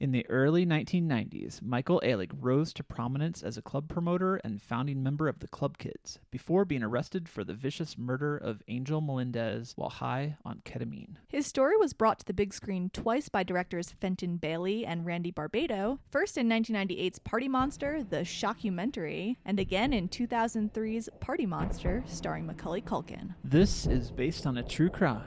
In the early 1990s, Michael Alig rose to prominence as a club promoter and founding member of the Club Kids before being arrested for the vicious murder of Angel Melendez while high on ketamine. His story was brought to the big screen twice by directors Fenton Bailey and Randy Barbato, first in 1998's Party Monster, The Shockumentary, and again in 2003's Party Monster, starring Macaulay Culkin. This is based on a true crime.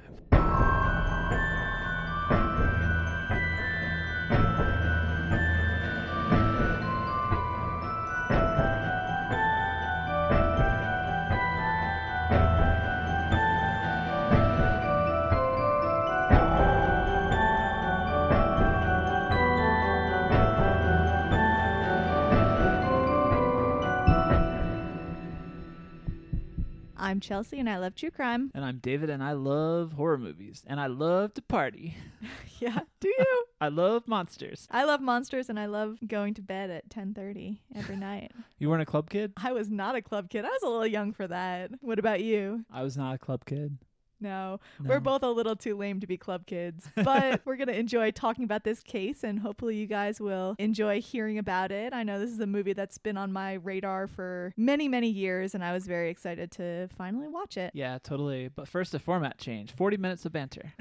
I'm Chelsea and I love true crime. And I'm David and I love horror movies and I love to party. yeah, do you? I love monsters. I love monsters and I love going to bed at 10:30 every night. You weren't a club kid? I was not a club kid. I was a little young for that. What about you? I was not a club kid. No, No. we're both a little too lame to be club kids, but we're going to enjoy talking about this case and hopefully you guys will enjoy hearing about it. I know this is a movie that's been on my radar for many, many years and I was very excited to finally watch it. Yeah, totally. But first, a format change 40 minutes of banter.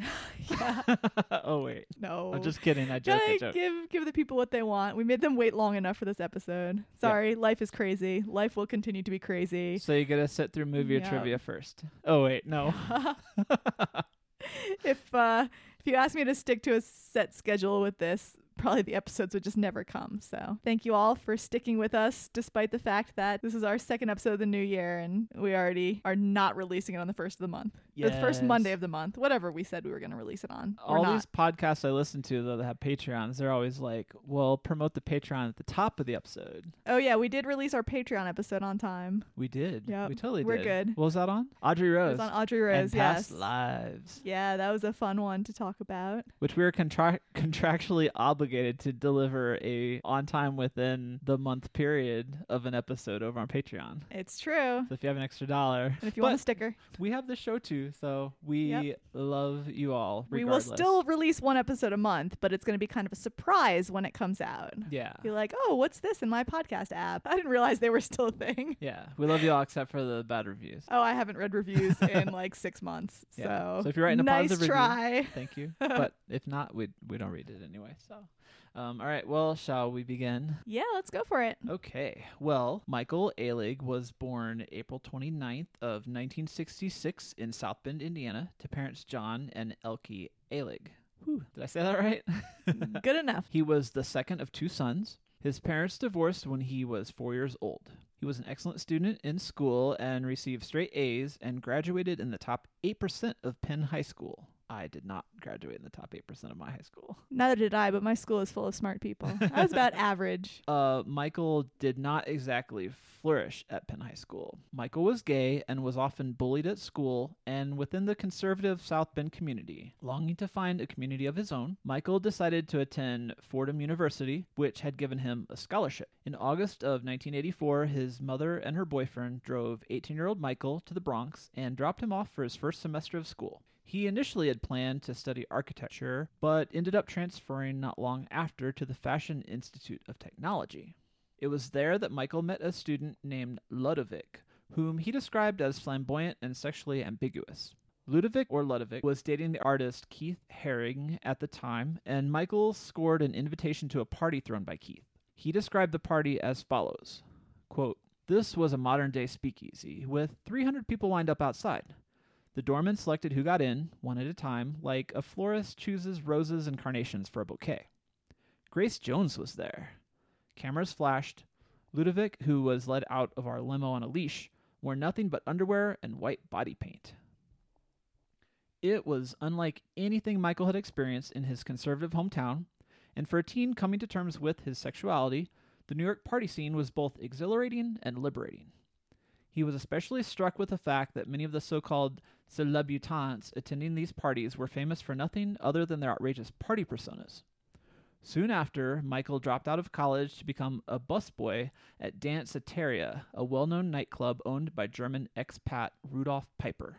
Yeah. oh, wait. No. I'm just kidding. I joke. I joke. give give the people what they want. We made them wait long enough for this episode. Sorry, life is crazy. Life will continue to be crazy. So you gotta sit through movie or trivia first. Oh, wait. No. if uh if you ask me to stick to a set schedule with this, probably the episodes would just never come. So thank you all for sticking with us despite the fact that this is our second episode of the new year and we already are not releasing it on the first of the month. Or the first Monday of the month. Whatever we said we were gonna release it on. All not. these podcasts I listen to, though, that have Patreons, they're always like, well, promote the Patreon at the top of the episode. Oh yeah, we did release our Patreon episode on time. We did. Yep, We totally did. we're good. What was that on? Audrey It Rose. was on Audrey Rose, and Past. Lives, Yeah, that was a fun one to talk about. which we were contra- contractually obligated to deliver a on time within the month period of an episode over on Patreon. It's true. So if you have an extra dollar, And if you want a sticker, we have the show too, so we Yep. love you all. we will still release one episode a month, but it's going to be kind of a surprise when it comes out. Yeah. Be like, oh, what's this in my podcast app? I didn't realize they were still a thing. Yeah, we love you all except for the bad reviews. Oh, I haven't read reviews in like six months. Yeah. So, So if you're writing a nice positive review, try. Thank you. but if not, we we don't read it anyway. So, um, all right. Well, shall we begin? Yeah, let's go for it. Okay. Well, Michael Alig was born April 29th of 1966 in South Bend, Indiana, to parents John and Elkie Alig. Whew, did I say that right? Good enough. He was the second of two sons. His parents divorced when he was four years old. He was an excellent student in school and received straight A's and graduated in the top 8% of Penn High School. I did not graduate in the top 8% of my high school. Neither did I, but my school is full of smart people. I was about average. Uh, Michael did not exactly flourish at Penn High School. Michael was gay and was often bullied at school and within the conservative South Bend community. Longing to find a community of his own, Michael decided to attend Fordham University, which had given him a scholarship. In August of 1984, his mother and her boyfriend drove 18 year old Michael to the Bronx and dropped him off for his first semester of school. He initially had planned to study architecture, but ended up transferring not long after to the Fashion Institute of Technology. It was there that Michael met a student named Ludovic, whom he described as flamboyant and sexually ambiguous. Ludovic or Ludovic was dating the artist Keith Haring at the time, and Michael scored an invitation to a party thrown by Keith. He described the party as follows quote, This was a modern day speakeasy, with 300 people lined up outside. The doorman selected who got in, one at a time, like a florist chooses roses and carnations for a bouquet. Grace Jones was there. Cameras flashed. Ludovic, who was led out of our limo on a leash, wore nothing but underwear and white body paint. It was unlike anything Michael had experienced in his conservative hometown, And for a teen coming to terms with his sexuality, the New York party scene was both exhilarating and liberating. He was especially struck with the fact that many of the so called celebutants attending these parties were famous for nothing other than their outrageous party personas. Soon after, Michael dropped out of college to become a busboy at Danceteria, a well known nightclub owned by German expat Rudolf Pieper.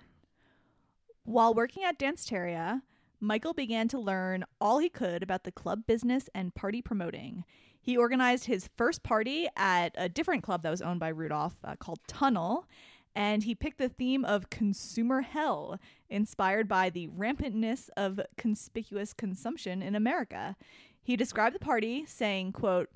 While working at Danceteria, Michael began to learn all he could about the club business and party promoting. He organized his first party at a different club that was owned by Rudolph uh, called Tunnel, and he picked the theme of consumer hell, inspired by the rampantness of conspicuous consumption in America. He described the party saying, quote,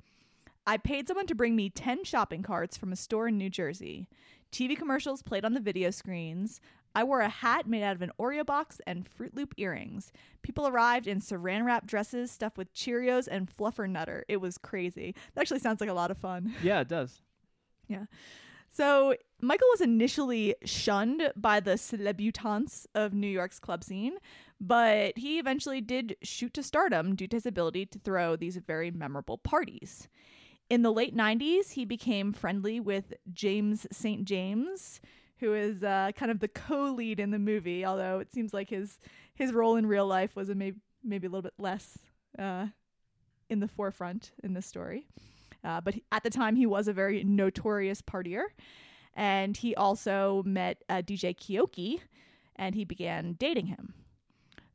I paid someone to bring me 10 shopping carts from a store in New Jersey. TV commercials played on the video screens. I wore a hat made out of an Oreo box and Fruit Loop earrings. People arrived in saran wrap dresses stuffed with Cheerios and Fluffernutter. It was crazy. That actually sounds like a lot of fun. Yeah, it does. Yeah. So Michael was initially shunned by the celebutants of New York's club scene, but he eventually did shoot to stardom due to his ability to throw these very memorable parties. In the late 90s, he became friendly with James St. James, who is uh, kind of the co-lead in the movie, although it seems like his his role in real life was a may- maybe a little bit less uh, in the forefront in this story. Uh, but at the time, he was a very notorious partier, and he also met uh, DJ Keoki, and he began dating him.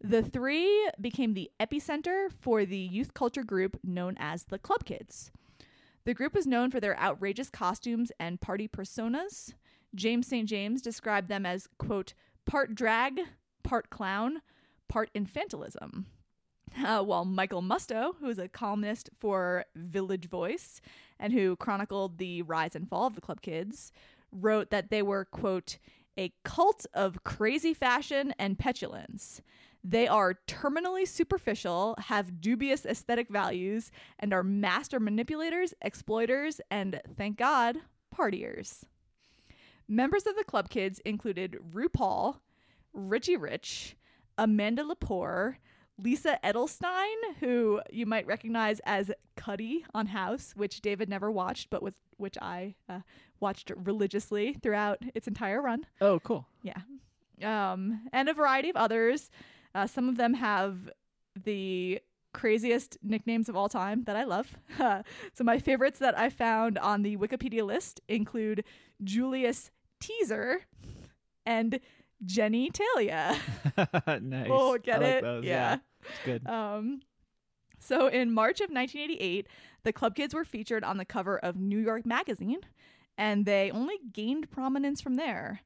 The three became the epicenter for the youth culture group known as the Club Kids. The group was known for their outrageous costumes and party personas. James St. James described them as, quote, part drag, part clown, part infantilism. Uh, while Michael Musto, who is a columnist for Village Voice and who chronicled the rise and fall of the Club Kids, wrote that they were, quote, a cult of crazy fashion and petulance. They are terminally superficial, have dubious aesthetic values, and are master manipulators, exploiters, and, thank God, partiers. Members of the Club Kids included RuPaul, Richie Rich, Amanda Lepore, Lisa Edelstein, who you might recognize as Cuddy on House, which David never watched, but with which I uh, watched religiously throughout its entire run. Oh, cool. Yeah. Um, and a variety of others. Uh, some of them have the craziest nicknames of all time that I love. so my favorites that I found on the Wikipedia list include Julius Teaser and Jenny Talia. nice. Oh, get like it? those, Yeah. It's good. Um, so in March of 1988, the Club Kids were featured on the cover of New York Magazine, and they only gained prominence from there.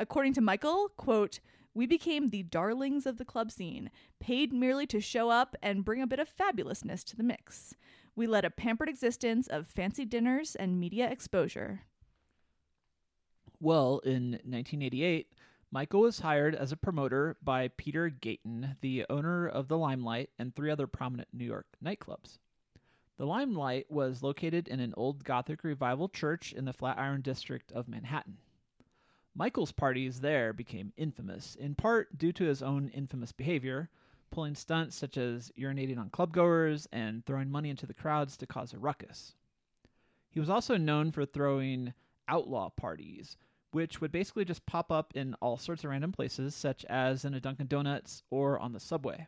According to Michael, quote, we became the darlings of the club scene, paid merely to show up and bring a bit of fabulousness to the mix. We led a pampered existence of fancy dinners and media exposure. Well, in 1988, Michael was hired as a promoter by Peter Gatien, the owner of the Limelight and three other prominent New York nightclubs. The Limelight was located in an old Gothic revival church in the Flatiron district of Manhattan. Michael's parties there became infamous, in part due to his own infamous behavior, pulling stunts such as urinating on clubgoers and throwing money into the crowds to cause a ruckus. He was also known for throwing outlaw parties, which would basically just pop up in all sorts of random places, such as in a Dunkin' Donuts or on the subway.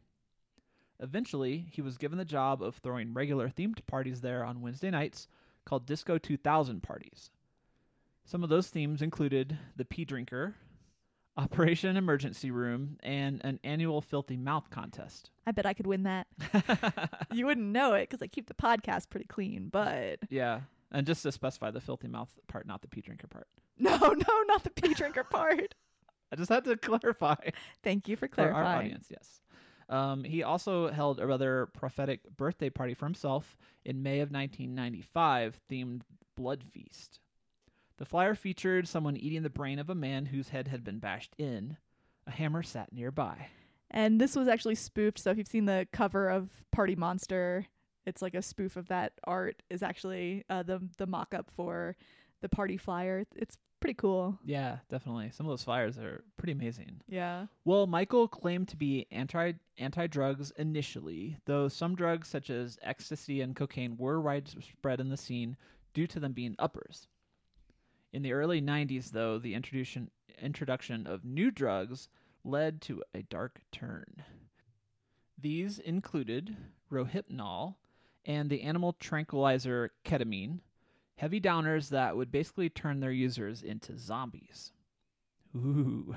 Eventually, he was given the job of throwing regular themed parties there on Wednesday nights called Disco 2000 parties. Some of those themes included the Pea Drinker, Operation Emergency Room, and an annual Filthy Mouth contest. I bet I could win that. you wouldn't know it because I keep the podcast pretty clean, but yeah, and just to specify the Filthy Mouth part, not the Pea Drinker part. no, no, not the pea drinker part. I just had to clarify. Thank you for for our clarifying. audience, yes. Um, he also held a rather prophetic birthday party for himself in May of 1995, themed Blood Feast. The flyer featured someone eating the brain of a man whose head had been bashed in. A hammer sat nearby. And this was actually spoofed. So if you've seen the cover of Party Monster, it's like a spoof of that art. Is actually uh, the the mock up for the party flyer. It's pretty cool. Yeah, definitely. Some of those flyers are pretty amazing. Yeah. Well, Michael claimed to be anti anti drugs initially, though some drugs such as ecstasy and cocaine were widespread in the scene due to them being uppers. In the early 90s, though, the introduction introduction of new drugs led to a dark turn. These included rohypnol and the animal tranquilizer ketamine, heavy downers that would basically turn their users into zombies. Ooh.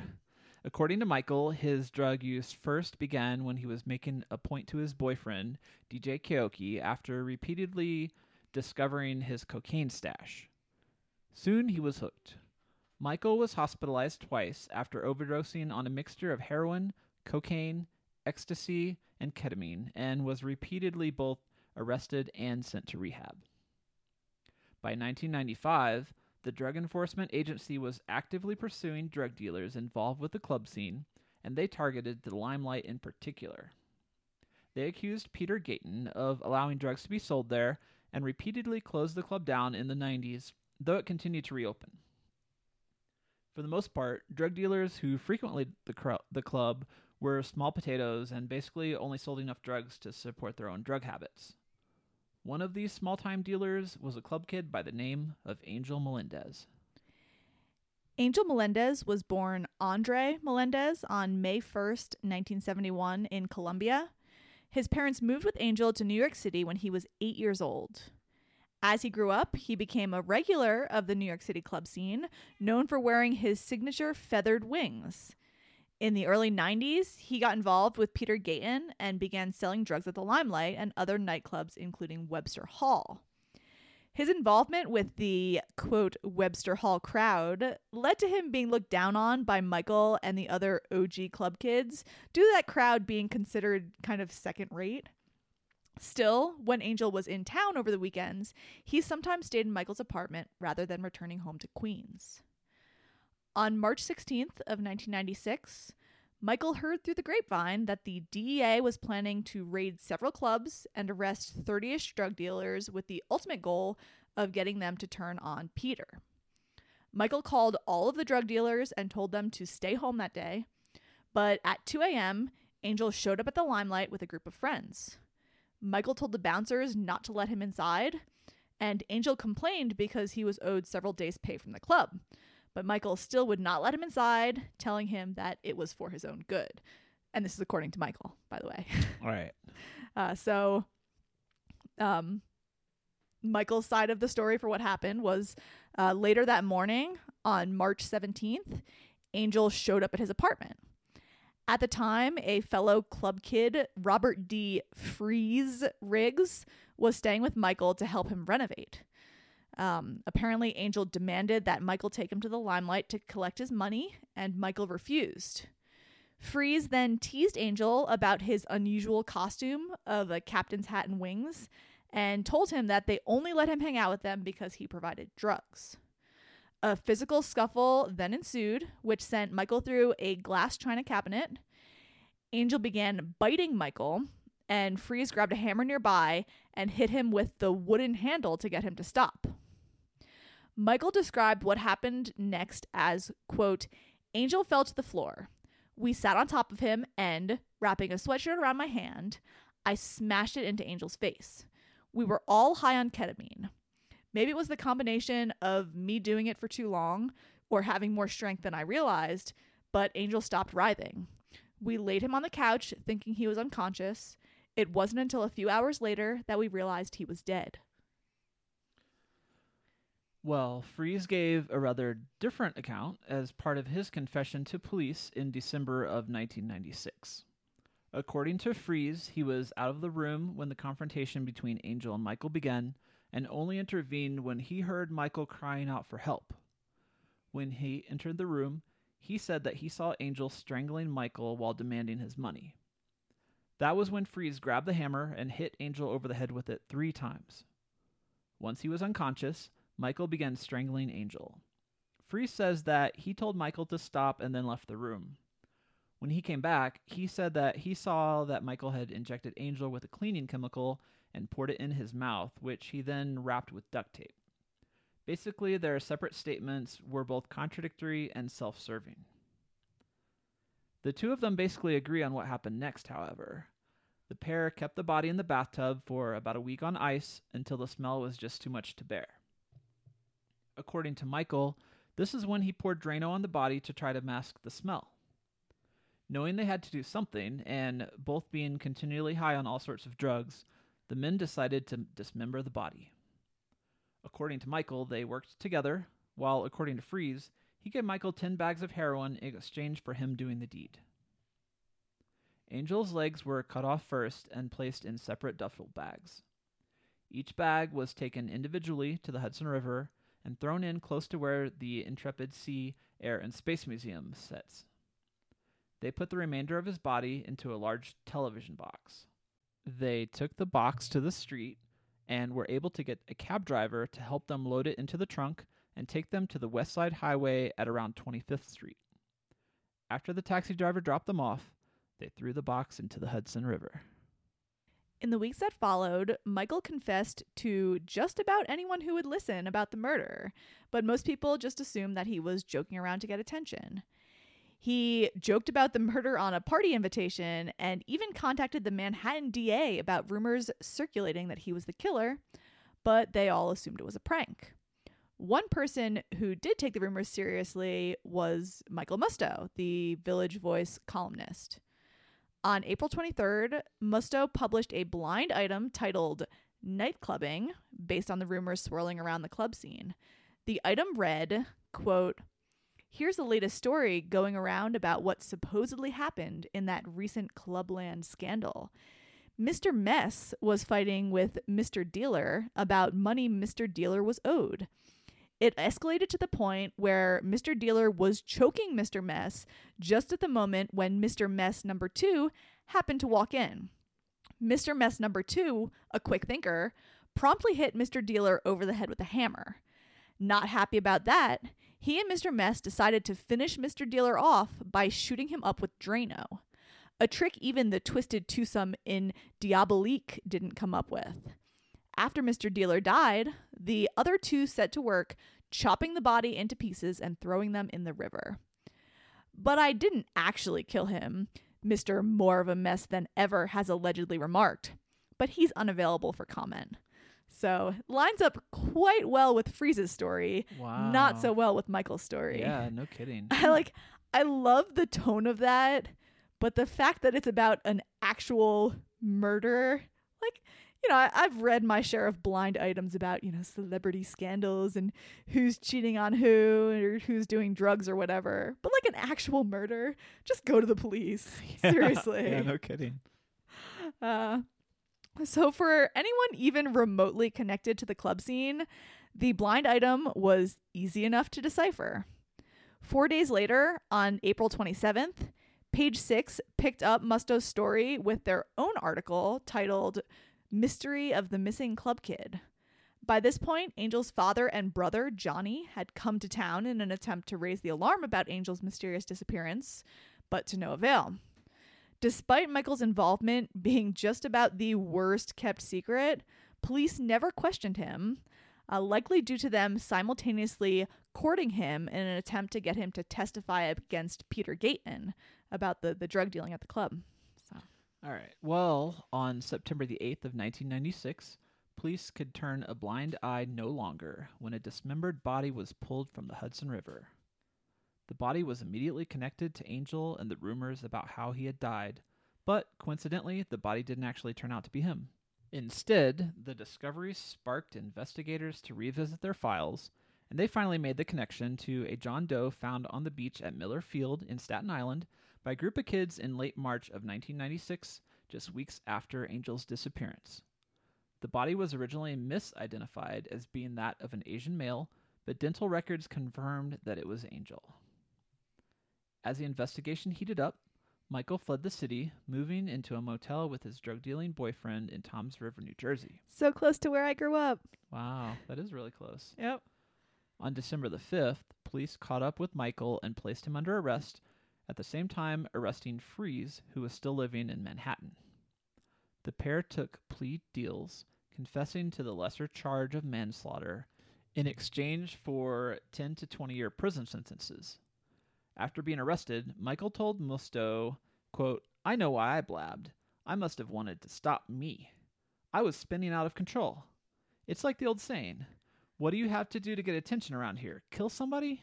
According to Michael, his drug use first began when he was making a point to his boyfriend, DJ Keoki, after repeatedly discovering his cocaine stash. Soon he was hooked. Michael was hospitalized twice after overdosing on a mixture of heroin, cocaine, ecstasy, and ketamine, and was repeatedly both arrested and sent to rehab. By 1995, the Drug Enforcement Agency was actively pursuing drug dealers involved with the club scene, and they targeted the Limelight in particular. They accused Peter Gatien of allowing drugs to be sold there and repeatedly closed the club down in the 90s, though it continued to reopen. For the most part, drug dealers who frequented the, cr- the club were small potatoes and basically only sold enough drugs to support their own drug habits. One of these small time dealers was a club kid by the name of Angel Melendez. Angel Melendez was born Andre Melendez on May 1st, 1971, in Colombia. His parents moved with Angel to New York City when he was eight years old. As he grew up, he became a regular of the New York City club scene, known for wearing his signature feathered wings. In the early 90s, he got involved with Peter Gatien and began selling drugs at the Limelight and other nightclubs, including Webster Hall. His involvement with the quote Webster Hall crowd led to him being looked down on by Michael and the other OG club kids, due to that crowd being considered kind of second rate. Still, when Angel was in town over the weekends, he sometimes stayed in Michael's apartment rather than returning home to Queens. On March 16th of 1996, Michael heard through the grapevine that the DEA was planning to raid several clubs and arrest 30ish drug dealers with the ultimate goal of getting them to turn on Peter. Michael called all of the drug dealers and told them to stay home that day, but at 2 a.m., Angel showed up at the limelight with a group of friends. Michael told the bouncers not to let him inside, and Angel complained because he was owed several days' pay from the club. But Michael still would not let him inside, telling him that it was for his own good. And this is according to Michael, by the way. All right. Uh, so, um, Michael's side of the story for what happened was uh, later that morning on March 17th, Angel showed up at his apartment. At the time, a fellow club kid, Robert D. Freeze Riggs, was staying with Michael to help him renovate. Um, apparently, Angel demanded that Michael take him to the limelight to collect his money, and Michael refused. Freeze then teased Angel about his unusual costume of a captain's hat and wings and told him that they only let him hang out with them because he provided drugs. A physical scuffle then ensued, which sent Michael through a glass china cabinet. Angel began biting Michael, and Freeze grabbed a hammer nearby and hit him with the wooden handle to get him to stop. Michael described what happened next as, quote, Angel fell to the floor. We sat on top of him and, wrapping a sweatshirt around my hand, I smashed it into Angel's face. We were all high on ketamine. Maybe it was the combination of me doing it for too long or having more strength than I realized, but Angel stopped writhing. We laid him on the couch thinking he was unconscious. It wasn't until a few hours later that we realized he was dead. Well, Freeze gave a rather different account as part of his confession to police in December of 1996. According to Freeze, he was out of the room when the confrontation between Angel and Michael began and only intervened when he heard Michael crying out for help. When he entered the room, he said that he saw Angel strangling Michael while demanding his money. That was when Freeze grabbed the hammer and hit Angel over the head with it three times. Once he was unconscious, Michael began strangling Angel. Freeze says that he told Michael to stop and then left the room. When he came back, he said that he saw that Michael had injected Angel with a cleaning chemical and poured it in his mouth, which he then wrapped with duct tape. Basically, their separate statements were both contradictory and self serving. The two of them basically agree on what happened next, however. The pair kept the body in the bathtub for about a week on ice until the smell was just too much to bear. According to Michael, this is when he poured Drano on the body to try to mask the smell. Knowing they had to do something, and both being continually high on all sorts of drugs, the men decided to dismember the body. According to Michael, they worked together, while according to Freeze, he gave Michael 10 bags of heroin in exchange for him doing the deed. Angel's legs were cut off first and placed in separate duffel bags. Each bag was taken individually to the Hudson River and thrown in close to where the Intrepid Sea, Air, and Space Museum sits. They put the remainder of his body into a large television box. They took the box to the street and were able to get a cab driver to help them load it into the trunk and take them to the West Side Highway at around 25th Street. After the taxi driver dropped them off, they threw the box into the Hudson River. In the weeks that followed, Michael confessed to just about anyone who would listen about the murder, but most people just assumed that he was joking around to get attention. He joked about the murder on a party invitation and even contacted the Manhattan DA about rumors circulating that he was the killer, but they all assumed it was a prank. One person who did take the rumors seriously was Michael Musto, the Village Voice columnist. On April 23rd, Musto published a blind item titled Nightclubbing based on the rumors swirling around the club scene. The item read, quote, Here's the latest story going around about what supposedly happened in that recent Clubland scandal. Mr. Mess was fighting with Mr. Dealer about money Mr. Dealer was owed. It escalated to the point where Mr. Dealer was choking Mr. Mess just at the moment when Mr. Mess number two happened to walk in. Mr. Mess number two, a quick thinker, promptly hit Mr. Dealer over the head with a hammer. Not happy about that, he and Mr. Mess decided to finish Mr. Dealer off by shooting him up with Drano, a trick even the twisted twosome in Diabolique didn't come up with. After Mr. Dealer died, the other two set to work chopping the body into pieces and throwing them in the river. But I didn't actually kill him, Mr. More of a Mess Than Ever has allegedly remarked, but he's unavailable for comment. So lines up quite well with Freeze's story, Wow. not so well with Michael's story. Yeah, no kidding. I like I love the tone of that, but the fact that it's about an actual murder, like you know, I, I've read my share of blind items about you know celebrity scandals and who's cheating on who or who's doing drugs or whatever. But like an actual murder, just go to the police. Seriously. yeah, no kidding. Uh, so, for anyone even remotely connected to the club scene, the blind item was easy enough to decipher. Four days later, on April 27th, Page Six picked up Musto's story with their own article titled Mystery of the Missing Club Kid. By this point, Angel's father and brother, Johnny, had come to town in an attempt to raise the alarm about Angel's mysterious disappearance, but to no avail. Despite Michael's involvement being just about the worst kept secret, police never questioned him, uh, likely due to them simultaneously courting him in an attempt to get him to testify against Peter Gatien about the, the drug dealing at the club. All right. Well, on September the 8th of 1996, police could turn a blind eye no longer when a dismembered body was pulled from the Hudson River. The body was immediately connected to Angel and the rumors about how he had died, but coincidentally, the body didn't actually turn out to be him. Instead, the discovery sparked investigators to revisit their files, and they finally made the connection to a John Doe found on the beach at Miller Field in Staten Island by a group of kids in late March of 1996, just weeks after Angel's disappearance. The body was originally misidentified as being that of an Asian male, but dental records confirmed that it was Angel. As the investigation heated up, Michael fled the city, moving into a motel with his drug dealing boyfriend in Toms River, New Jersey. So close to where I grew up. Wow, that is really close. Yep. On December the 5th, police caught up with Michael and placed him under arrest, at the same time arresting Freeze, who was still living in Manhattan. The pair took plea deals, confessing to the lesser charge of manslaughter in exchange for 10 to 20 year prison sentences. After being arrested, Michael told Musto, quote, I know why I blabbed. I must have wanted to stop me. I was spinning out of control. It's like the old saying what do you have to do to get attention around here? Kill somebody?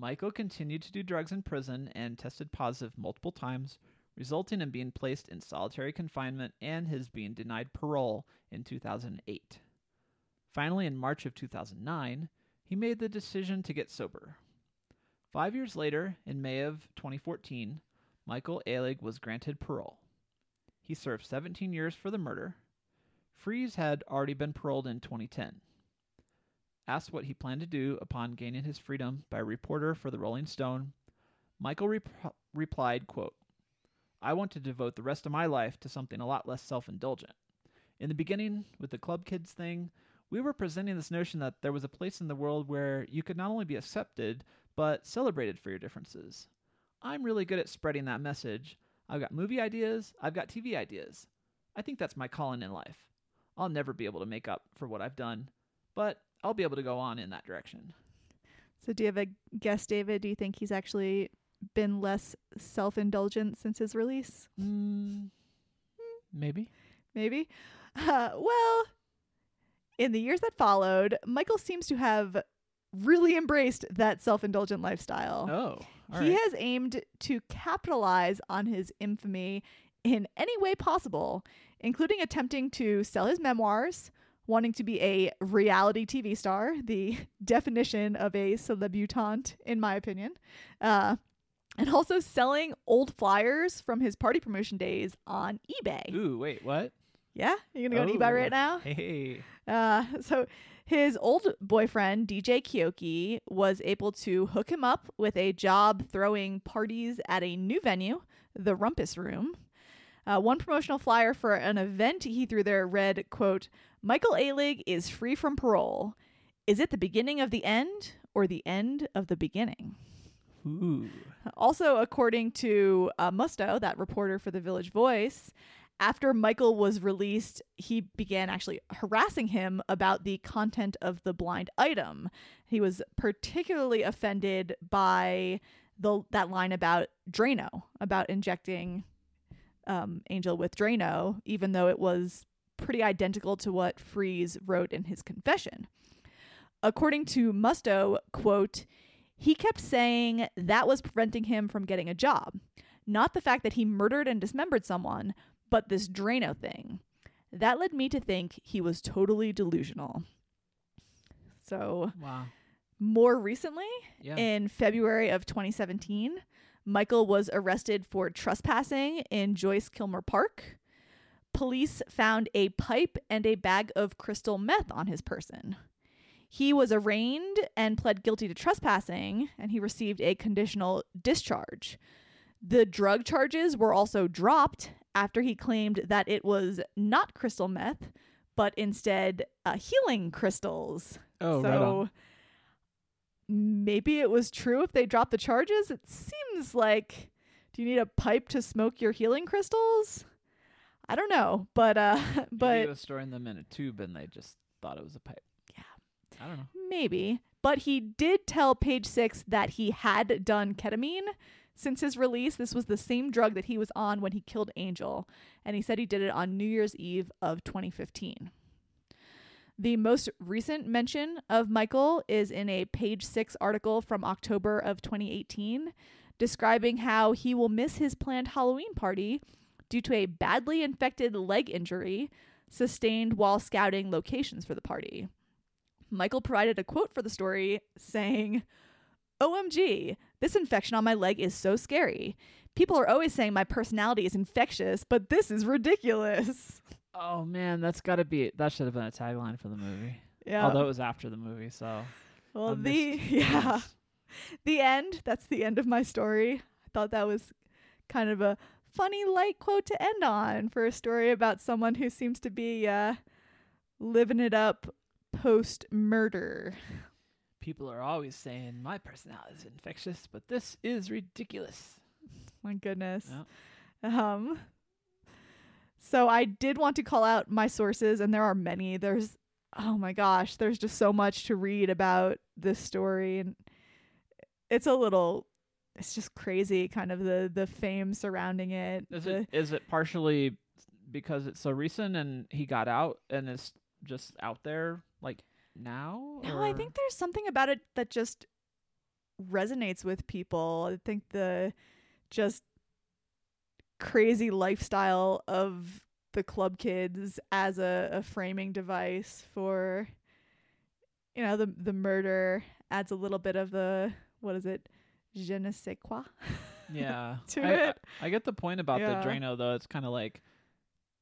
Michael continued to do drugs in prison and tested positive multiple times, resulting in being placed in solitary confinement and his being denied parole in 2008. Finally, in March of 2009, he made the decision to get sober. Five years later, in May of 2014, Michael Alig was granted parole. He served 17 years for the murder. Freeze had already been paroled in 2010. Asked what he planned to do upon gaining his freedom by a reporter for the Rolling Stone, Michael rep- replied, quote, I want to devote the rest of my life to something a lot less self indulgent. In the beginning, with the Club Kids thing, we were presenting this notion that there was a place in the world where you could not only be accepted, but celebrated for your differences. I'm really good at spreading that message. I've got movie ideas, I've got TV ideas. I think that's my calling in life. I'll never be able to make up for what I've done, but I'll be able to go on in that direction. So, do you have a guess, David? Do you think he's actually been less self indulgent since his release? Mm, maybe. Maybe. Uh, well, in the years that followed, Michael seems to have really embraced that self indulgent lifestyle. Oh, all he right. has aimed to capitalize on his infamy in any way possible, including attempting to sell his memoirs, wanting to be a reality TV star, the definition of a celebutante, in my opinion, uh, and also selling old flyers from his party promotion days on eBay. Ooh, wait, what? Yeah, you're gonna go on Oh, eBay right now? Hey. Uh, so his old boyfriend DJ Keoki was able to hook him up with a job throwing parties at a new venue, the Rumpus Room. Uh, one promotional flyer for an event he threw there read, "quote Michael Alig is free from parole. Is it the beginning of the end or the end of the beginning?" Ooh. Also, according to uh, Musto, that reporter for the Village Voice, after Michael was released, he began actually harassing him about the content of the blind item. He was particularly offended by the that line about Drano, about injecting um, Angel with Drano, even though it was pretty identical to what Freeze wrote in his confession. According to Musto, quote, he kept saying that was preventing him from getting a job. Not the fact that he murdered and dismembered someone, but this Drano thing. That led me to think he was totally delusional. So, Wow. more recently, Yeah. in February of 2017, Michael was arrested for trespassing in Joyce Kilmer Park. Police found a pipe and a bag of crystal meth on his person. He was arraigned and pled guilty to trespassing, and he received a conditional discharge. The drug charges were also dropped after he claimed that it was not crystal meth, but instead uh, healing crystals. oh, so right on. maybe it was true if they dropped the charges. It seems like do you need a pipe to smoke your healing crystals? I don't know, but uh but he was storing them in a tube and they just thought it was a pipe. Yeah. I don't know. maybe. But he did tell Page 6 that he had done ketamine since his release. This was the same drug that he was on when he killed Angel, and he said he did it on New Year's Eve of 2015. The most recent mention of Michael is in a page six article from October of 2018, describing how he will miss his planned Halloween party due to a badly infected leg injury sustained while scouting locations for the party. Michael provided a quote for the story saying, OMG, this infection on my leg is so scary. People are always saying my personality is infectious, but this is ridiculous. Oh man, that's got to be that should have been a tagline for the movie. Yeah. Although it was after the movie, so well, the yeah, the end. That's the end of my story. I thought that was kind of a funny light quote to end on for a story about someone who seems to be uh, living it up post murder. People are always saying my personality is infectious, but this is ridiculous. My goodness. Yeah. Um so I did want to call out my sources and there are many. There's oh my gosh, there's just so much to read about this story and it's a little it's just crazy kind of the the fame surrounding it. Is the- it is it partially because it's so recent and he got out and it's just out there like now? No, I think there's something about it that just resonates with people. I think the just crazy lifestyle of the club kids as a, a framing device for you know the the murder adds a little bit of the what is it je ne sais quoi yeah. to I, I- it. I, get the point about Yeah. the Drano though. It's kind of like,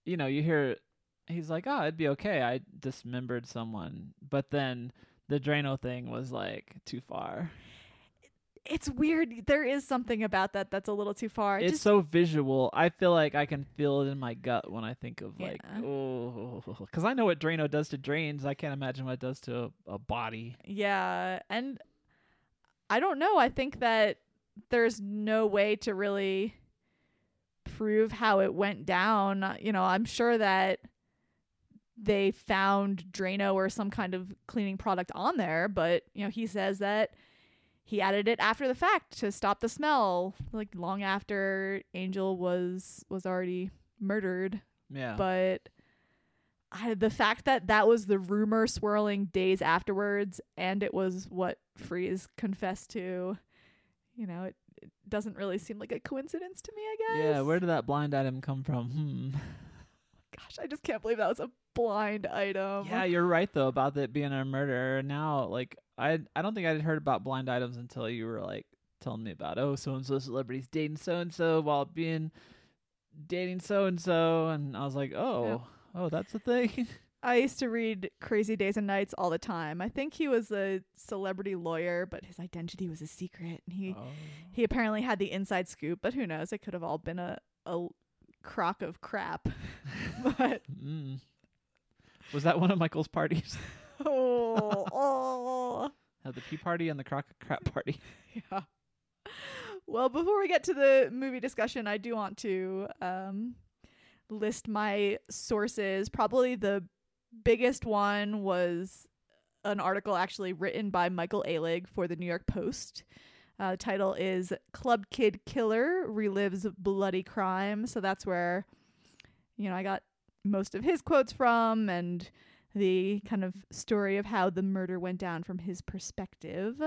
you know, you hear he's like, "Oh, it'd be okay. I dismembered someone," but then the Drano thing was like too far. it's weird there is something about that that's a little too far it's just so visual. I feel like I can feel it in my gut when I think of like, oh, because I know what Drano does to drains. I can't imagine what it does to a, a body. Yeah, and I don't know. I think that there's no way to really prove how it went down. Uh, You know, I'm sure that they found Drano or some kind of cleaning product on there, but you know, he says that he added it after the fact to stop the smell, like long after Angel was was already murdered Yeah, but I, the fact that that was the rumor swirling days afterwards and it was what Freeze confessed to, you know, it, it doesn't really seem like a coincidence to me, I guess. yeah. Where did that blind item come from? Hmm. Gosh, I just can't believe that was a blind item. Yeah, you're right though about it being a murder. Now, like I, I don't think I'd heard about blind items until you were like telling me about oh, so and so celebrities dating so and so while being dating so and so, and I was like, oh, oh, that's a thing. I used to read Crazy Days and Nights all the time. I think he was a celebrity lawyer, but his identity was a secret. And he, Oh. he apparently had the inside scoop, but who knows? It could have all been a, a crock of crap. but Mm. Was that one of Michael's parties? oh, oh. Had the pee party and the crock of crap party. Yeah. Well, before we get to the movie discussion, I do want to um, list my sources. Probably the biggest one was an article actually written by Michael Alig for the New York Post. Uh, the title is Club Kid Killer Relives Bloody Crime. So that's where, you know, I got most of his quotes from and the kind of story of how the murder went down from his perspective.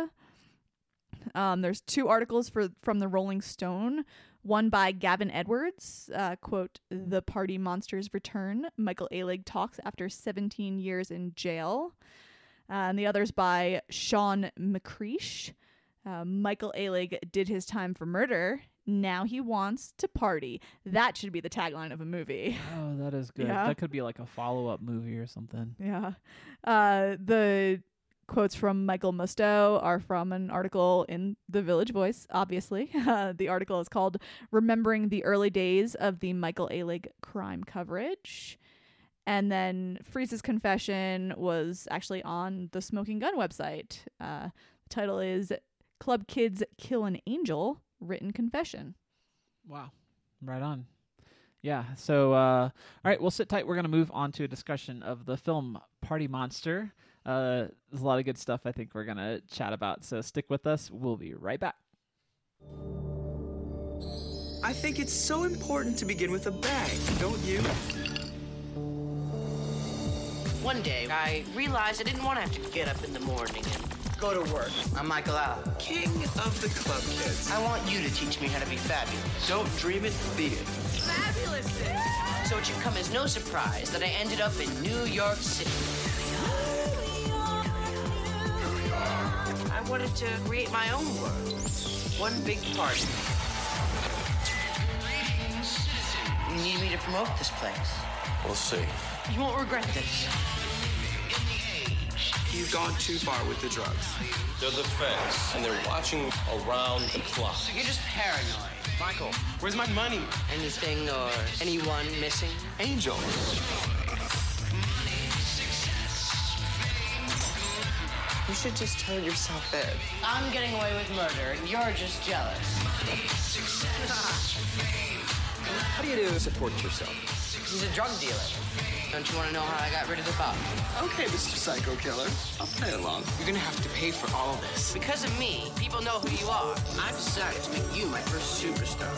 Um, there's two articles for from the Rolling Stone. One by Gavin Edwards, uh, quote, "The Party Monsters Return." Michael Alig talks after 17 years in jail, uh, and the other's by Sean McCreesh. Uh, Michael Alig did his time for murder. Now he wants to party. That should be the tagline of a movie. Oh, that is good. Yeah. That could be like a follow up movie or something. Yeah. Uh, the quotes from Michael Musto are from an article in The Village Voice, obviously. Uh, the article is called Remembering the Early Days of the Michael Alig Crime Coverage. And then Freeze's confession was actually on the Smoking Gun website. Uh, the title is Club Kids Kill an Angel Written Confession. Wow. Right on. Yeah. So, uh, all right, we'll sit tight. We're going to move on to a discussion of the film Party Monster. Uh, there's a lot of good stuff I think we're going to chat about. So stick with us. We'll be right back. I think it's so important to begin with a bang, don't you? One day, I realized I didn't want to have to get up in the morning and go to work. I'm Michael Alig. King of the club kids. I want you to teach me how to be fabulous. Don't dream it, be it. Fabulous! So it should come as no surprise that I ended up in New York City. Wanted to create my own world. One big party. You need me to promote this place. We'll see. You won't regret this. You've gone too far with the drugs. They're the feds, and they're watching around the clock. So you're just paranoid. Michael, where's my money? Anything or anyone missing? Angel. You should just turn yourself in. I'm getting away with murder, and you're just jealous. How do you do to support yourself? He's a drug dealer. Don't you want to know how I got rid of the Bob? Okay, Mr. Psycho Killer. I'll play along. You're gonna have to pay for all of this. Because of me, people know who you are. I've decided to make you my first superstar.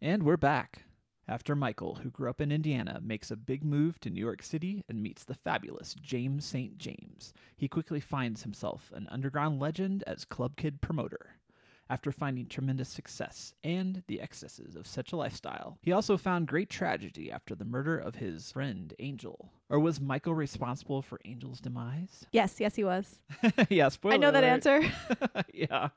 And we're back. After Michael, who grew up in Indiana, makes a big move to New York City and meets the fabulous James St. James, he quickly finds himself an underground legend as Club Kid promoter. After finding tremendous success and the excesses of such a lifestyle, he also found great tragedy after the murder of his friend Angel. Or was Michael responsible for Angel's demise? Yes, yes, he was. yeah, spoiler I know that alert. answer. yeah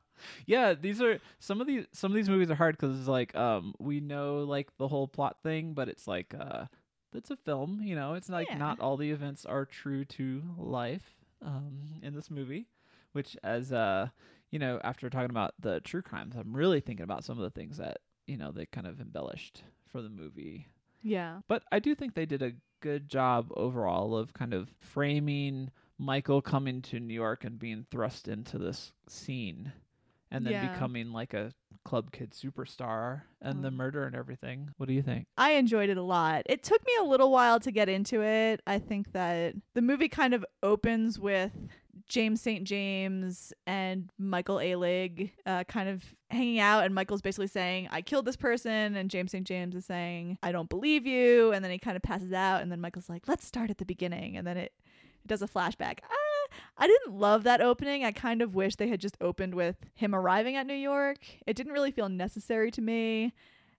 yeah these are some of these some of these movies are hard because it's like um we know like the whole plot thing but it's like uh it's a film you know it's like Yeah. not all the events are true to life um in this movie which as uh you know after talking about the true crimes i'm really thinking about some of the things that you know they kind of embellished for the movie yeah. but I do think they did a good job overall of kind of framing Michael coming to New York and being thrust into this scene and then Yeah. becoming like a club kid superstar and the Mm. murder and everything. What do you think? I enjoyed it a lot. It took me a little while to get into it. I think that the movie kind of opens with James St. James and Michael Alig uh, kind of hanging out, and Michael's basically saying, I killed this person, and James St. James is saying, I don't believe you. And then he kind of passes out, and then Michael's like, let's start at the beginning. And then it, it does a flashback. Ah, I didn't love that opening. I kind of wish they had just opened with him arriving at New York. It didn't really feel necessary to me.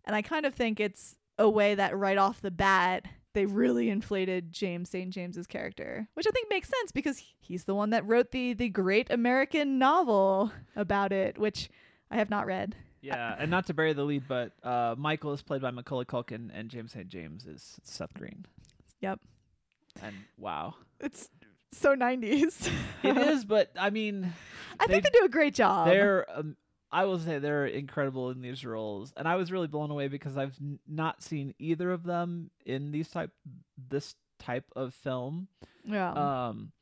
And I kind of think it's a way that right off the bat, they really inflated James St. James's character, which I think makes sense because he's the one that wrote the the great American novel about it, which I have not read. Yeah, and not to bury the lead, but uh, Michael is played by Macaulay Culkin and James St. James is Seth Green. Yep. And wow. It's so 90s. It is, but I mean, I think they do a great job. They're, um, I will say, they're incredible in these roles, and I was really blown away because I've n- not seen either of them in these type, this type of film. yeah. Um,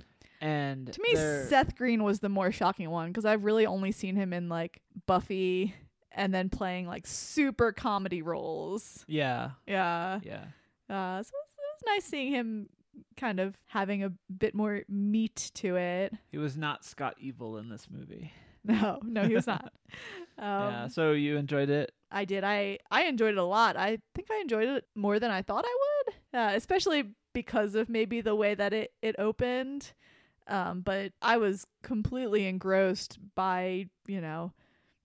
and to me, they're- Seth Green was the more shocking one because I've really only seen him in like Buffy and then playing like super comedy roles. yeah, Yeah. yeah, Uh, so it was, it was nice seeing him kind of having a bit more meat to it. he was not Scott Evil in this movie. No, no, he was not. um, yeah, so you enjoyed it. I did. I I enjoyed it a lot. I think I enjoyed it more than I thought I would, uh, especially because of maybe the way that it it opened. Um, but I was completely engrossed by you know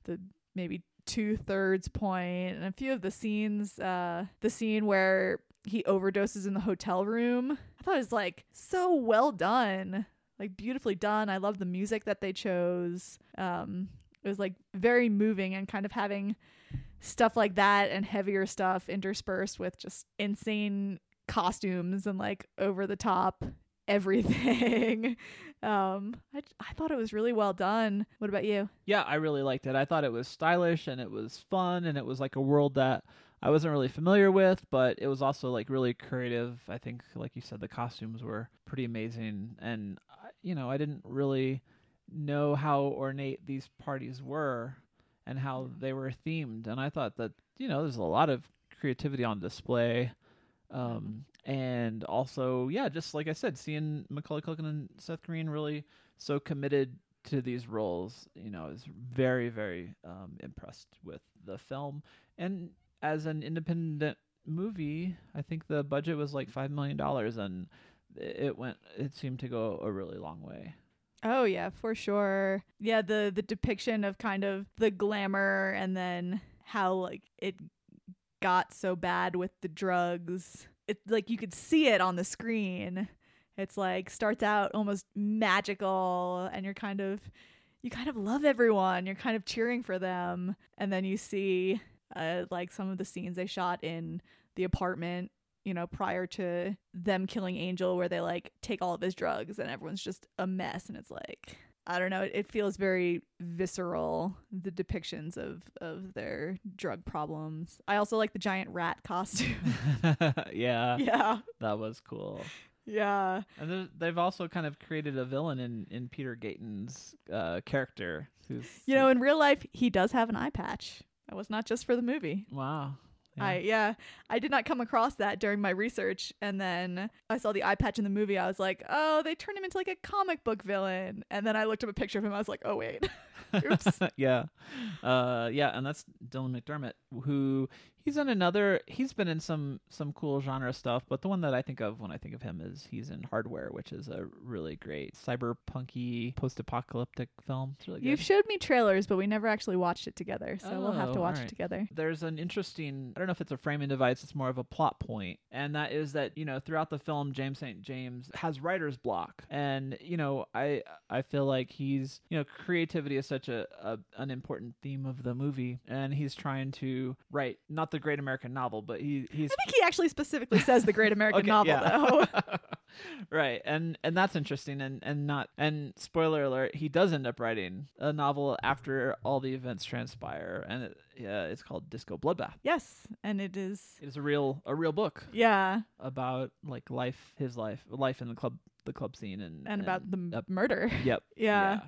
the maybe two thirds point and a few of the scenes. Uh, the scene where he overdoses in the hotel room. I thought it was like so well done, like beautifully done. I love the music that they chose. Um, it was like very moving and kind of having stuff like that and heavier stuff interspersed with just insane costumes and like over the top everything. um, I, I thought it was really well done. What about you? Yeah, I really liked it. I thought it was stylish and it was fun and it was like a world that I wasn't really familiar with, but it was also like really creative. I think, like you said, the costumes were pretty amazing, and you know, I didn't really know how ornate these parties were and how they were themed, and I thought that you know, there's a lot of creativity on display. Um, and also, yeah, just like I said, seeing Macaulay Culkin and Seth Green really so committed to these roles, you know, is very, very um, impressed with the film. And as an independent movie, I think the budget was like five million dollars, and it went. It seemed to go a really long way. Oh yeah, for sure. Yeah, the the depiction of kind of the glamour and then how like it got so bad with the drugs. It like you could see it on the screen. It's like starts out almost magical and you're kind of you kind of love everyone. You're kind of cheering for them and then you see uh like some of the scenes they shot in the apartment you know, prior to them killing Angel, where they like take all of his drugs and everyone's just a mess. And it's like, I don't know, it, it feels very visceral, the depictions of, of their drug problems. I also like the giant rat costume. yeah, yeah. that was cool. Yeah. And they've also kind of created a villain in in Peter Gatien's uh, character, who's You know, in real life, he does have an eye patch. That was not just for the movie. Wow. I yeah, I did not come across that during my research, and then I saw the eye patch in the movie. I was like, oh, they turned him into like a comic book villain, and then I looked up a picture of him. I was like, oh wait, oops. yeah. Uh yeah, and that's Dylan McDermott who he's in another he's been in some some cool genre stuff, but the one that I think of when I think of him is he's in Hardware, which is a really great cyberpunky post-apocalyptic film. Really. You've showed me trailers, but we never actually watched it together, so we'll have to Oh, watch alright. it together. There's an interesting, I don't know if it's a framing device, it's more of a plot. And that is that, you know, throughout the film, James St. James has writer's block. And, you know, I I feel like he's, you know, creativity is such a, a an important theme of the movie. And he's trying to write, not the great American novel, but he, he's I think he actually specifically says the Great American Okay, Novel, though. right and and that's interesting and and not and spoiler alert he does end up writing a novel after all the events transpire and it, yeah it's called disco bloodbath yes, and it is. it is a real a real book Yeah, about like life his life life in the club the club scene and and about the uh, murder. yep Yeah.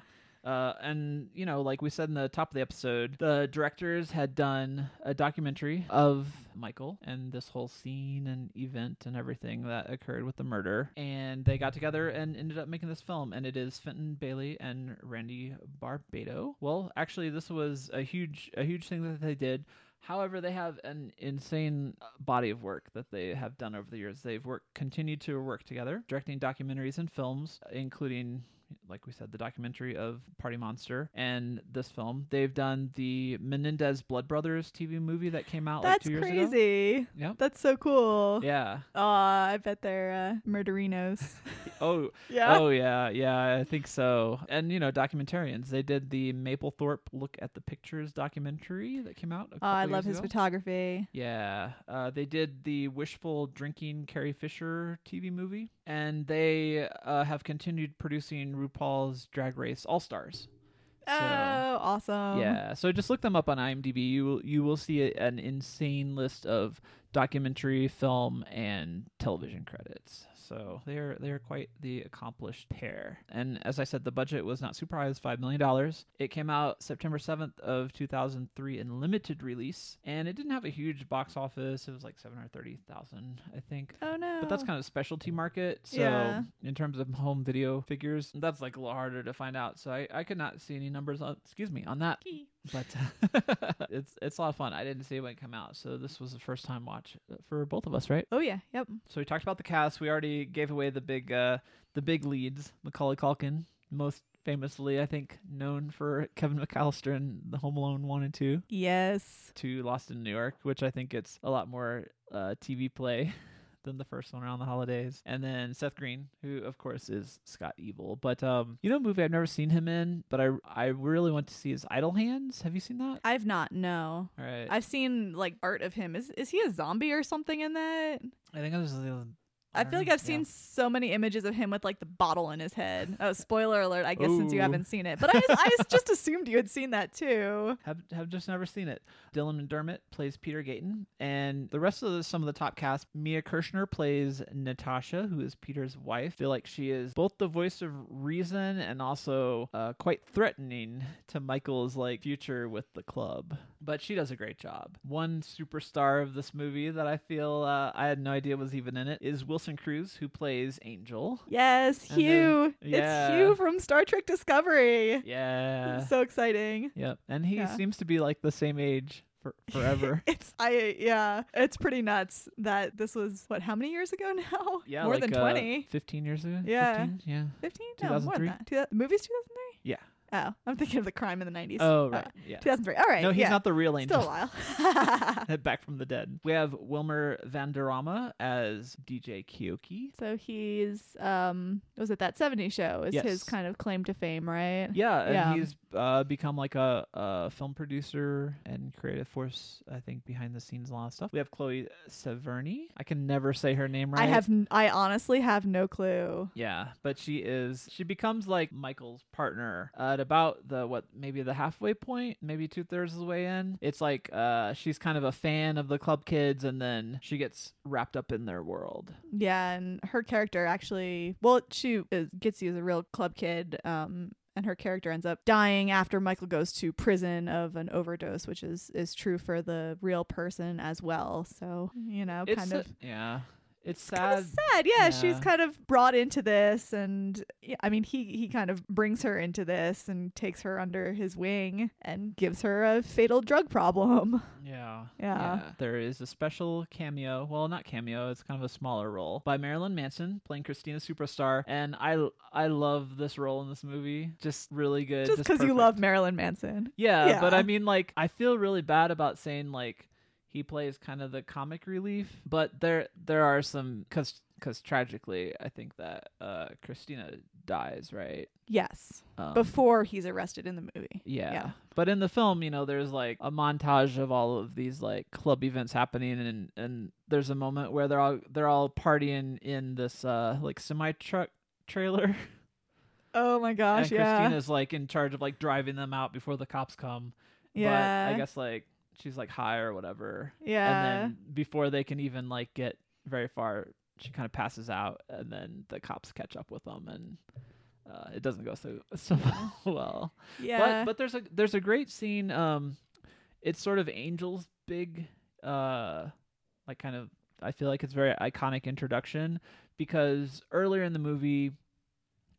Uh, and you know, like we said in the top of the episode, the directors had done a documentary of Michael and this whole scene and event and everything that occurred with the murder. And they got together and ended up making this film. And it is Fenton Bailey and Randy Barbato. Well, actually, this was a huge, a huge thing that they did. However, they have an insane body of work that they have done over the years. They've worked, continued to work together, directing documentaries and films, including, like we said, the documentary of Party Monster and this film. They've done the Menendez Blood Brothers TV movie that came out like That's two years ago. crazy. Yep. That's so cool. Yeah. Aw, I bet they're uh, murderinos. Oh, Yeah. Oh, yeah. Yeah, I think so. And, you know, documentarians. They did the Mapplethorpe Look at the Pictures documentary that came out. Oh, I love his ago. photography. Yeah, uh, they did the wishful drinking Carrie Fisher TV movie, and they uh, have continued producing RuPaul's Drag Race All Stars. So, oh, awesome. yeah, so just look them up on IMDb. You will you will see a, an insane list of documentary, film, and television credits. So they're they're quite the accomplished pair. And as I said, the budget was not super high; it was five million dollars. It came out September seventh of two thousand three in limited release, and it didn't have a huge box office. It was like seven hundred thirty thousand, I think. Oh no. But that's kind of a specialty market. So Yeah. in terms of home video figures, that's like a little harder to find out. So I, I could not see any numbers on excuse me on that. But it's it's a lot of fun. I didn't see it when it came out, so this was the first time watch for both of us, right? Oh yeah. Yep. So we talked about the cast. We already gave away the big uh the big leads. Macaulay Culkin, most famously, I think, known for Kevin McCallister in The Home Alone one and two Yes. to Lost in New York, which I think it's a lot more uh, TV play than the first one around the holidays. And then Seth Green, who of course is Scott Evil. But um, you know, a movie I've never seen him in, but I I really want to see his Idle Hands. Have you seen that? I've not. No. All right, I've seen like art of him. Is is he a zombie or something in that? I think I was. I feel like. I've seen so many images of him with like the bottle in his head. Oh, spoiler alert! I guess since you haven't seen it, but I, I just assumed you had seen that too. have have just never seen it. Dylan McDermott plays Peter Gatien, and the rest of the, some of the top cast. Mia Kirshner plays Natasha, who is Peter's wife. I feel like she is both the voice of reason and also uh, quite threatening to Michael's like future with the club. But she does a great job. One superstar of this movie that I feel uh, I had no idea was even in it is Wilson Cruz, who plays Angel. Yes, And then- Hugh. yeah. It's Hugh from Star Trek Discovery. Yeah. So exciting. Yep. And he Yeah. seems to be like the same age for forever. It's I yeah. It's pretty nuts that this was what how many years ago now? Yeah, more like, than uh, twenty. 15 years ago. Yeah. 15? Yeah. Fifteen? No, more 2003? than that. Two, the movie's two thousand three. Yeah. Oh, I'm thinking of the crime in the nineties. Oh, right. yeah. Two thousand three. All right. No, he's yeah. not the real angel. Still a while. Back from the dead. We have Wilmer Valderrama as DJ Keoki. so he's um was it that 70s show is Yes. his kind of claim to fame, right? Yeah, and Yeah. he's uh, become like a, a film producer and creative force, I think, behind the scenes, a lot of stuff. We have Chloe Severny. I can never say her name right. I have n- I honestly have no clue. Yeah, but she is she becomes like Michael's partner at about the what maybe the halfway point, maybe two thirds of the way in. It's like uh she's kind of a fan of the club kids, and then she gets wrapped up in their world. Yeah, and her character actually, well, she is, gets you as a real club kid, um, and her character ends up dying after Michael goes to prison of an overdose, which is is true for the real person as well. So you know, It's kind a- of yeah. It's kind sad. of sad. Yeah, she's kind of brought into this, and yeah, I mean, he he kind of brings her into this and takes her under his wing and gives her a fatal drug problem. Yeah. Yeah. There is a special cameo. Well, not cameo. It's kind of a smaller role by Marilyn Manson playing Christina Superstar, and I I love this role in this movie. Just really good. Just because you love Marilyn Manson. Yeah, but I mean, like, I feel really bad about saying like he plays kind of the comic relief, but there there are some because because tragically, I think that uh Christina dies, right? Yes, Um, before he's arrested in the movie. yeah. Yeah. But in the film, you know, there's like a montage of all of these like club events happening and and there's a moment where they're all they're all partying in this uh like semi truck trailer. Oh my gosh, and yeah. Christina's like in charge of like driving them out before the cops come. yeah. But I guess like she's like high or whatever. Yeah. And then before they can even like get very far, she kind of passes out and then the cops catch up with them and uh, it doesn't go so so well. yeah. But but there's a there's a great scene. Um, it's sort of Angel's big, uh, like kind of. I feel like it's very iconic introduction because earlier in the movie,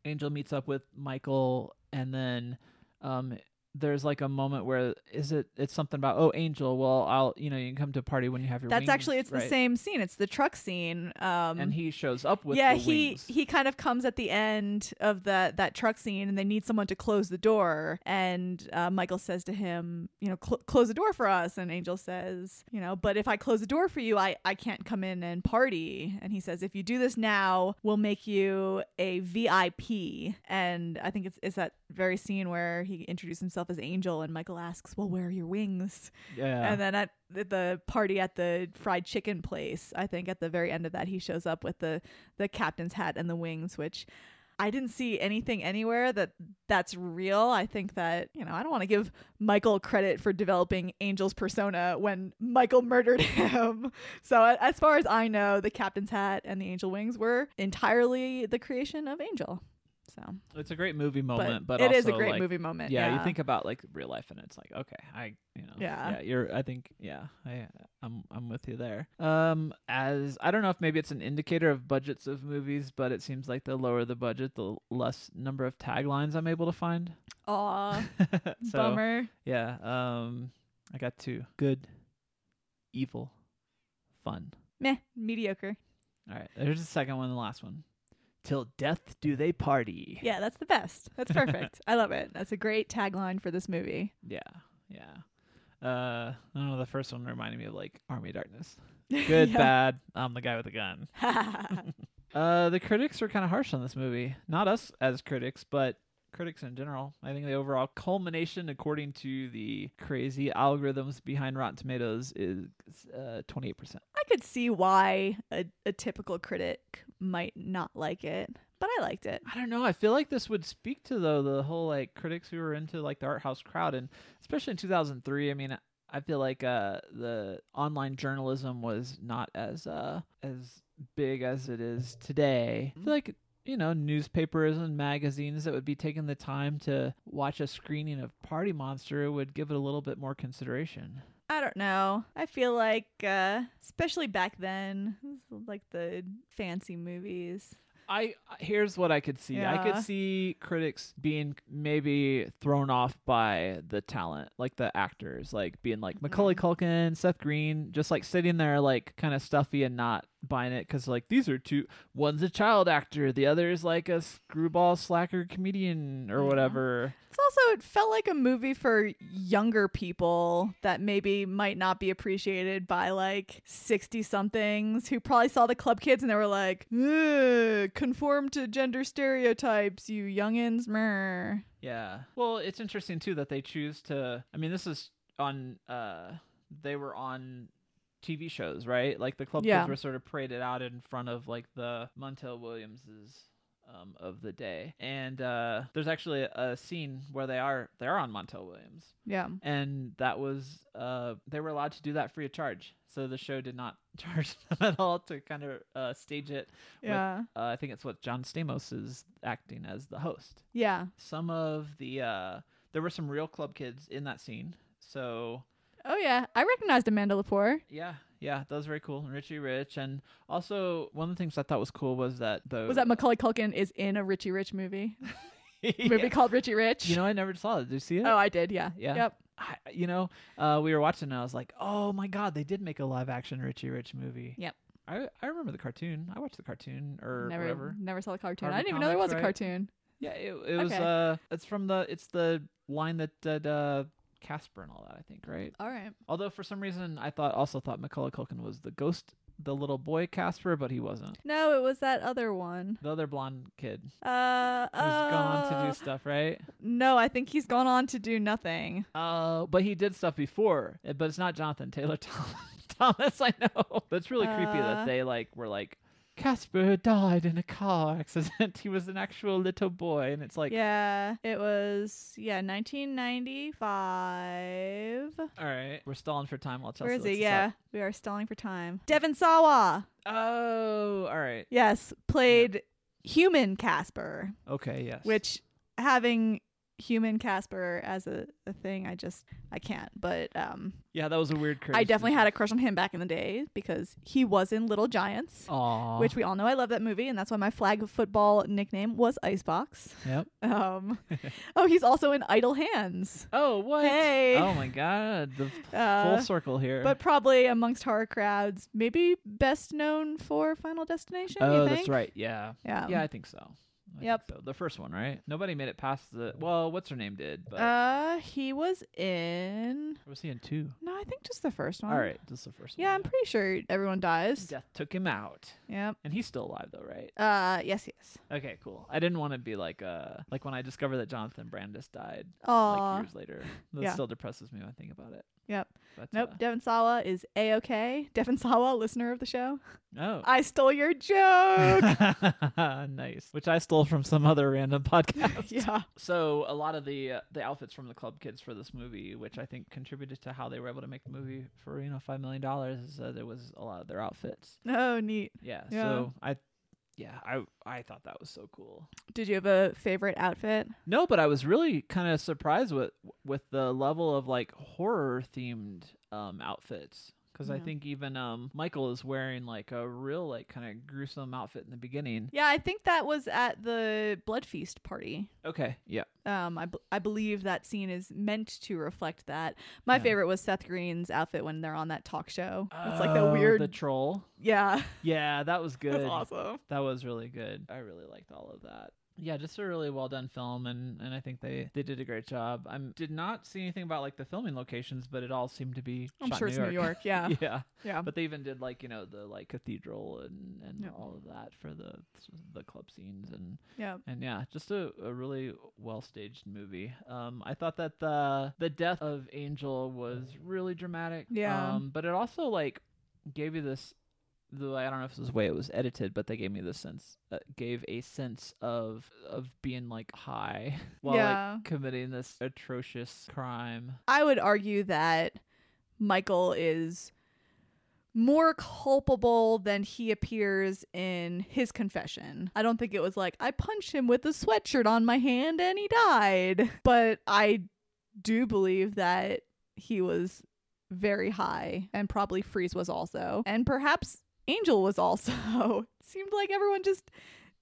Angel meets up with Michael, and then um, there's like a moment where is it? It's something about oh Angel. Well, I'll you know you can come to a party when you have your. That's wings," actually it's the same scene. It's the truck scene. Um, And he shows up with yeah, the he wings. he kind of comes at the end of that that truck scene, and they need someone to close the door. And uh, Michael says to him, you know, "Cl- close the door for us. And Angel says, you know, but if I close the door for you, I I can't come in and party. And he says, if you do this now, we'll make you a VIP. And I think it's it's that very scene where he introduced himself as Angel, and Michael asks, well, where are your wings? yeah. And then at the- the party at the fried chicken place, I think at the very end of that, he shows up with the the captain's hat and the wings, which I didn't see anything anywhere that that's real. I think that you know I don't want to give Michael credit for developing Angel's persona when Michael murdered him. so as far as I know, the captain's hat and the angel wings were entirely the creation of Angel. So, it's a great movie moment, but, it is a also, great like, movie moment. yeah, Yeah, you think about like real life and it's like okay i you know Yeah. yeah you're i think yeah i i'm i'm with you there um as i don't know if maybe it's an indicator of budgets of movies but it seems like the lower the budget the less number of taglines i'm able to find Aw, so bummer. yeah um i got two good evil fun Meh, mediocre. all right there's the second one and the last one till death do they party Yeah, that's the best. That's perfect. I love it. That's a great tagline for this movie. Yeah, yeah. Uh, I don't know. The first one reminded me of like Army of Darkness. Good, Yeah. bad. I'm the guy with the gun. Uh, the critics were kind of harsh on this movie. Not us as critics, but critics in general. I think the overall culmination, according to the crazy algorithms behind Rotten Tomatoes, is uh 28%. I could see why a, a typical critic might not like it, but I liked it. I don't know. I feel like this would speak to though the whole like critics who were into like the art house crowd, and especially in 2003. I mean, I feel like uh, the online journalism was not as uh, as big as it is today. I feel like you know newspapers and magazines that would be taking the time to watch a screening of Party Monster would give it a little bit more consideration. I don't know. I feel like, uh, especially back then, like the fancy movies. I here's what I could see. I could see critics being maybe thrown off by the talent, like the actors, like being like Macaulay Culkin, Seth Green, just like sitting there like kind of stuffy and not buying it because like these are two. One's a child actor, the other is like a screwball slacker comedian or whatever. It's also, it felt like a movie for younger people that maybe might not be appreciated by like 60 somethings who probably saw the club kids and they were like, conform to gender stereotypes, you youngins. Meh. Yeah. Well, it's interesting too that they choose to. I mean, this is on. uh They were on TV shows, right? Like the club Yeah. kids were sort of paraded out in front of like the Montel Williamses um, of the day. And uh, there's actually a, scene where they are they are on Montel Williams, Yeah. and that was uh, they were allowed to do that free of charge. So the show did not charge them at all to kind of uh, stage it. with, Yeah. uh, I think it's what John Stamos is acting as the host. Yeah. Some of the uh, there were some real club kids in that scene. So Oh yeah. I recognized Amanda Lepore. yeah, yeah, that was very cool. Richie Rich, and also one of the things I thought was cool was that the Was that Macaulay Culkin is in a Richie Rich movie? Yeah. Movie called Richie Rich. You know, I never saw it. Did you see it? Oh, I did. Yeah. Yeah. Yep. I, you know, uh, we were watching and I was like, oh my god, they did make a live action Richie Rich movie. Yep. I I remember the cartoon. I watched the cartoon or never, whatever. never saw the cartoon. Harvey I didn't even know there was Comics, a cartoon. Yeah, it, it was. Okay. Uh, it's from the. It's the line that did uh, Casper and all that. I think, right? All right. Although for some reason I thought also thought Macaulay Culkin was the ghost, the little boy Casper, but he wasn't. No, it was that other one. The other blonde kid Uh, who's gone to uh, do stuff, right? No, I think he's gone on to do nothing. Uh, but he did stuff before. uh, But it's not Jonathan Taylor Thomas. Thomas, I know. But it's really creepy Uh. that they like were like Casper died in a car accident. he was an actual little boy, and it's like, yeah, it was yeah, 1995. all right, we're stalling for time while Chelsea. Where is it? Yeah, up. we are stalling for time. Devon Sawa. Oh, all right. Yes, played human Casper, Okay. Yes. which having human Casper as a, a thing, I just I can't. But um, Yeah, that was a weird. crush. I definitely had a crush on him back in the day because he was in Little Giants. Aww. Which we all know I love that movie, and that's why my flag football nickname was Icebox. Yep. Um, oh, he's also in Idle Hands, Oh, what? Hey. Oh my God. The f- Uh, full circle here. but probably amongst horror crowds, maybe best known for Final Destination. oh, that's right. Yeah. Yeah. Yeah, I think so. I Yep. so. The first one, right? Nobody made it past the. Well, what's her name did, but Uh, he was in. was he in two? No, I think just the first one. All right, just the first Yeah, one. I'm pretty sure everyone dies. Death took him out, Yep. and he's still alive though, right? Uh, yes, yes. Okay, cool. I didn't want to be like uh like when I discovered that Jonathan Brandis died Aw. like years later. That Yeah. still depresses me when I think about it. Yep. But Nope. uh, Devon Sawa is a okay. Devon Sawa, listener of the show. oh. I stole your joke. nice. Which I stole from some other random podcast. yeah. So a lot of the uh, the outfits from the club kids for this movie, which I think contributed to how they were able to make the movie for you know five million dollars, is uh, there was a lot of their outfits. Oh, neat. Yeah. Yeah. So I, yeah, I I thought that was so cool. Did you have a favorite outfit? No, but I was really kind of surprised with with the level of like horror themed um outfits. Because I think even um Michael is wearing like a real like kind of gruesome outfit in the beginning. Yeah, I think that was at the Blood Feast party. Okay, yeah, Um, I, b- I believe that scene is meant to reflect that. My Yeah. favorite was Seth Green's outfit when they're on that talk show. It's like the Oh, weird. the troll. yeah, Yeah, that was good. awesome. That was really good. I really liked all of that. Yeah, just a really well done film, and, and I think they, they did a great job. I did not see anything about like the filming locations, but it all seemed to be. I'm sure in it's New York. Yeah, yeah, yeah. but they even did like you know the like cathedral and and Yeah. all of that for the the club scenes and yeah. and yeah, just a, a really well staged movie. Um, I thought that the the death of Angel was really dramatic. Yeah. Um, but it also like gave you this. The I don't know if this is the way it was edited, but they gave me this sense, uh, gave a sense of of being like high while Yeah. like committing this atrocious crime. I would argue that Michael is more culpable than he appears in his confession. I don't think it was like I punched him with a sweatshirt on my hand and he died. But I do believe that he was very high and probably Freeze was also. And perhaps Angel was also. Seemed like everyone just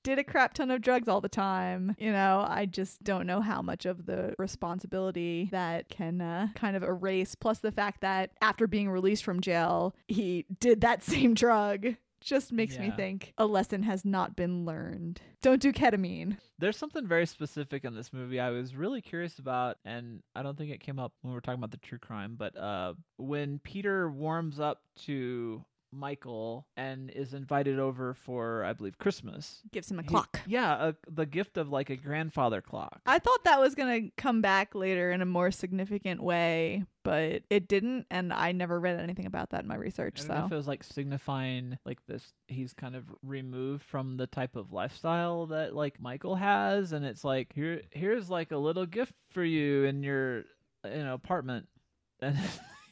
did a crap ton of drugs all the time. You know, I just don't know how much of the responsibility that can uh, kind of erase. Plus, the fact that after being released from jail, he did that same drug. Just makes me think a lesson has not been learned. Don't do ketamine. There's something very specific in this movie I was really curious about, and I don't think it came up when we were talking about the true crime, but uh, when Peter warms up to Michael and is invited over for, I believe, Christmas. Gives him a he- clock. yeah, a, the gift of like a grandfather clock. I thought that was going to come back later in a more significant way, but it didn't, and I never read anything about that in my research. I don't know So if it was like signifying like this he's kind of removed from the type of lifestyle that like Michael has and it's like here here's like a little gift for you in your you know apartment and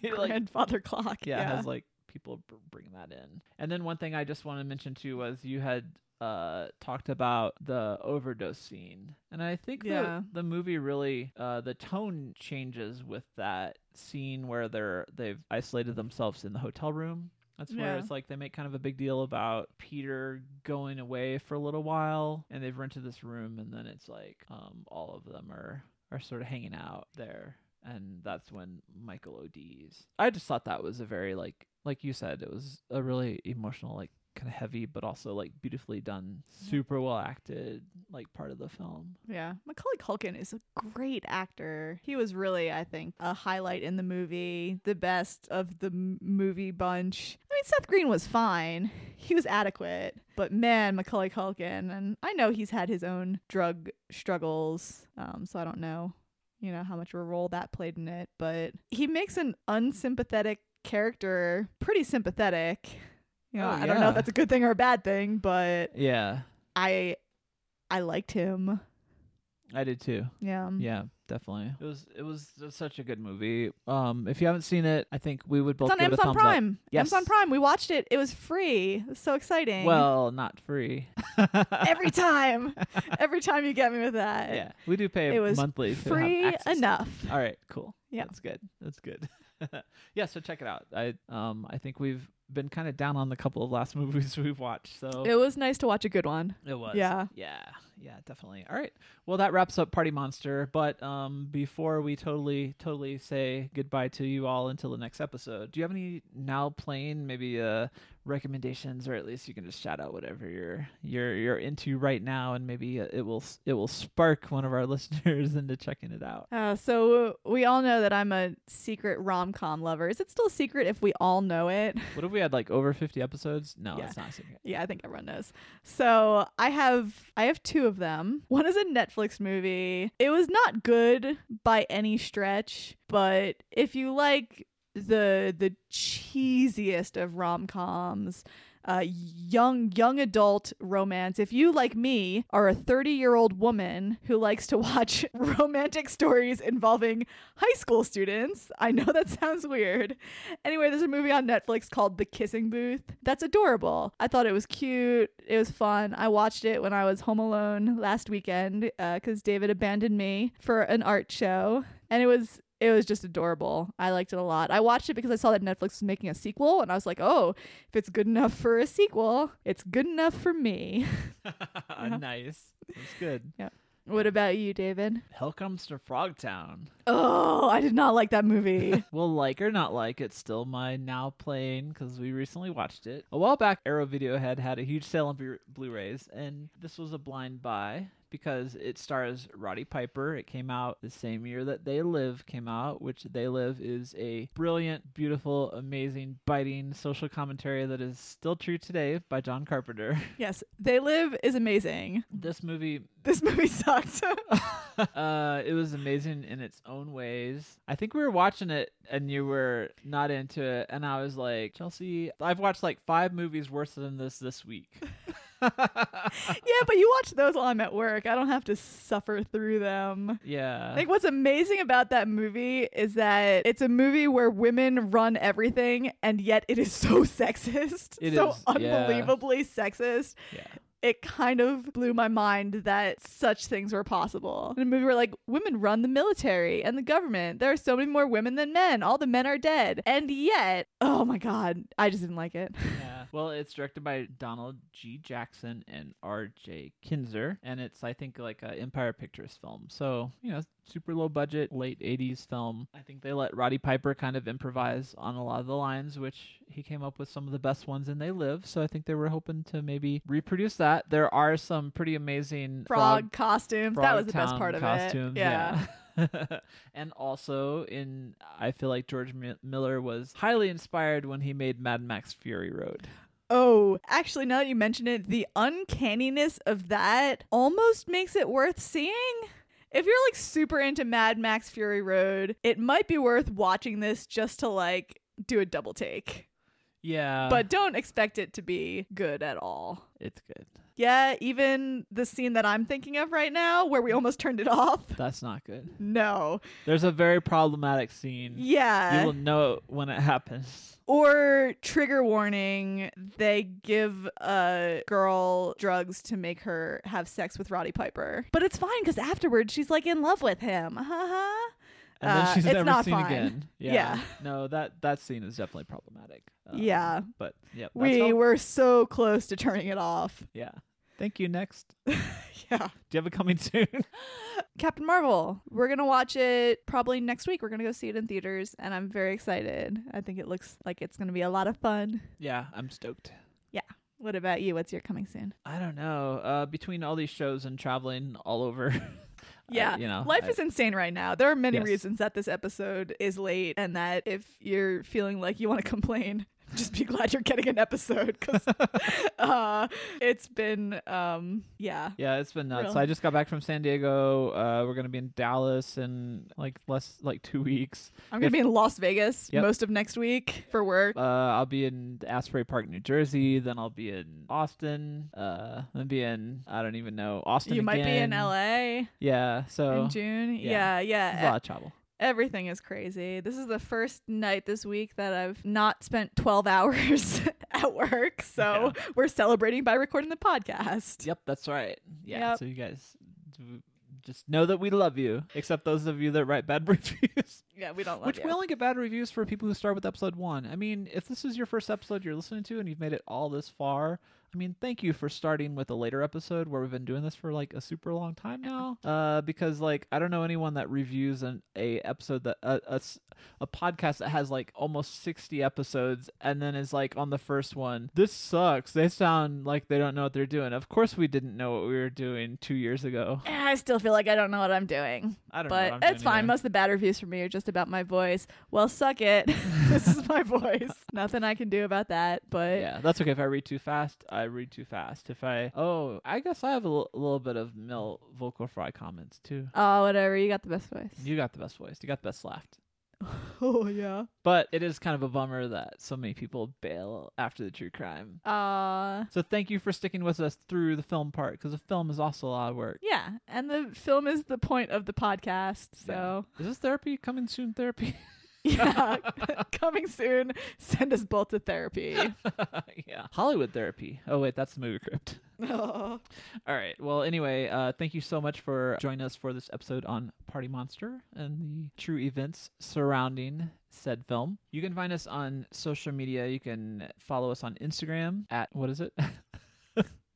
he, like grandfather clock. yeah, has like people br- bring that in. And then one thing I just want to mention too was you had uh talked about the overdose scene and i think Yeah. the, the movie really uh the tone changes with that scene where they're they've isolated themselves in the hotel room that's where Yeah. it's like they make kind of a big deal about peter going away for a little while and they've rented this room and then it's like um all of them are are sort of hanging out there and that's when Michael ODs. I just thought that was a very like like you said, it was a really emotional, like kind of heavy, but also like beautifully done, super well acted, like part of the film. Yeah, Macaulay Culkin is a great actor. He was really, I think, a highlight in the movie, the best of the m- movie bunch. I mean, Seth Green was fine. He was adequate. But man, Macaulay Culkin, and I know he's had his own drug struggles, um, so I don't know, you know, how much of a role that played in it, but he makes an unsympathetic character pretty sympathetic. You know, Oh, I don't know if that's a good thing or a bad thing, but Yeah, I I liked him. I did too. Yeah. Yeah, definitely. It was it was just such a good movie. Um, if you haven't seen it, I think we would both It's on give it a Amazon thumbs Prime. Yes. Amazon Prime. We watched it. It was free. It was so exciting. Well, not free. every time, every time you get me with that. yeah, we do pay It was monthly. to have free enough. All right, cool. Yeah. that's good. That's good. yeah, so check it out. I um I think we've been kind of down on the couple of last movies we've watched. So It was nice to watch a good one. It was. Yeah. Yeah. Yeah, definitely. All right. Well, that wraps up Party Monster. But um, before we totally, totally say goodbye to you all until the next episode, do you have any now playing maybe uh recommendations, or at least you can just shout out whatever you're you're you're into right now, and maybe uh, it will it will spark one of our listeners into checking it out. Uh, so we all know that I'm a secret rom com lover. Is it still a secret if we all know it? What if we had like over fifty episodes? No, Yeah. it's not a secret. Yeah, I think everyone knows. So I have I have two of them. One is a Netflix movie. It was not good by any stretch, but if you like the the cheesiest of rom coms, uh, young young adult romance. If you like me are a 30 year old woman who likes to watch romantic stories involving high school students, I know that sounds weird. Anyway, there's a movie on Netflix called The Kissing Booth. That's adorable. I thought it was cute. It was fun. I watched it when I was home alone last weekend because David abandoned me for an art show, and it was it was just adorable. I liked it a lot. I watched it because I saw that Netflix was making a sequel, and I was like, oh, if it's good enough for a sequel, it's good enough for me. nice. That's good. Yeah. what about you, David? Hell comes to Frogtown. Oh, I did not like that movie. Well, like or not like, it's still my now playing because we recently watched it. A while back, Arrow Video had had a huge sale on Blu- Blu-rays, and this was a blind buy because it stars Roddy Piper. It came out the same year that They Live came out, which They Live is a brilliant, beautiful, amazing, biting social commentary that is still true today by John Carpenter. yes, They Live is amazing. this movie This movie sucked. uh, it was amazing in its own ways. I think we were watching it and you were not into it, and I was like, Chelsea, I've watched like five movies worse than this this week. yeah, but you watch those while I'm at work. I don't have to suffer through them. yeah. Think what's amazing about that movie is that it's a movie where women run everything, and yet it is so sexist, It so is, yeah. unbelievably sexist. yeah. It kind of blew my mind that such things were possible. In a movie where like women run the military and the government, there are so many more women than men. All the men are dead, and yet, oh my god, I just didn't like it. Yeah. Well, it's directed by Donald G. Jackson and R.J. Kinzer, and it's I think like a Empire Pictures film. So you know, super low budget, late '80s film. I think they let Roddy Piper kind of improvise on a lot of the lines, which he came up with some of the best ones in They Live. So I think they were hoping to maybe reproduce that. There are some pretty amazing Frog, costumes, that was the best part of costumes, it. Yeah. yeah. and also in I feel like George Mi- Miller was highly inspired when he made Mad Max Fury Road. Oh, actually, now that you mention it, the uncanniness of that almost makes it worth seeing. If you're like super into Mad Max Fury Road, it might be worth watching this just to like do a double take. Yeah. but don't expect it to be good at all. it's good. Yeah, even the scene that I'm thinking of right now where we almost turned it off. That's not good. No. There's a very problematic scene. Yeah. You will know it when it happens. Or trigger warning, they give a girl drugs to make her have sex with Roddy Piper. But it's fine because afterwards she's like in love with him. Ha And then Uh, she's never seen fine. again. Yeah. Yeah. No, that that scene is definitely problematic. Um, Yeah. But yeah. We all- were so close to turning it off. Yeah. Thank you. Next. Yeah. Do you have it coming soon? Captain Marvel. We're going to watch it probably next week. We're going to go see it in theaters, and I'm very excited. I think it looks like it's going to be a lot of fun. yeah, I'm stoked. Yeah. What about you? What's your coming soon? I don't know. Uh, between all these shows and traveling all over. I- Yeah, you know, life I- is insane right now. There are many Yes. reasons that this episode is late, and that if you're feeling like you want to complain, just be glad you're getting an episode because uh, it's been, um, yeah, Yeah, it's been nuts. Real. So I just got back from San Diego. Uh, we're gonna be in Dallas in like less like two weeks. I'm gonna If- be in Las Vegas Yep. most of next week for work. Uh, I'll be in Asbury Park, New Jersey. Then I'll be in Austin. Uh, I'll be in I don't even know Austin. you might be in. LA Yeah. So in June. yeah. Yeah, it's a lot of travel. Everything is crazy. This is the first night this week that I've not spent 12 hours at work. So we're celebrating by recording the podcast. Yep, that's right. Yeah. Yep. So you guys just know that we love you, except those of you that write bad reviews. Yeah, we don't love Which you. we only get bad reviews for people who start with episode one. I mean, if this is your first episode you're listening to and you've made it all this far, I mean, thank you for starting with a later episode where we've been doing this for like a super long time now. Uh, because like I don't know anyone that reviews an a episode that a, a a podcast that has like almost sixty episodes and then is like on the first one, this sucks. They sound like they don't know what they're doing. Of course, we didn't know what we were doing two years ago. Eh, I still feel like I don't know what I'm doing. I don't. But it's fine. either. Most of the bad reviews for me are just about my voice. Well, suck it. this is my voice. Nothing I can do about that. But Yeah, that's okay. If I read too fast, I read too fast. If I oh, I guess I have a l- little bit of male vocal fry comments too. oh, whatever. You got the best voice. You got the best voice. You got the best laugh. oh yeah. But it is kind of a bummer that so many people bail after the true crime. Uh So thank you for sticking with us through the film part because the film is also a lot of work. yeah. And the film is the point of the podcast. So Is this therapy coming soon? Therapy. yeah, coming soon. Send us both to therapy. yeah. Hollywood therapy. Oh wait, that's the movie crypt. oh. All right. Well, anyway, uh, thank you so much for joining us for this episode on Party Monster and the true events surrounding said film. You can find us on social media. You can follow us on Instagram at what is it?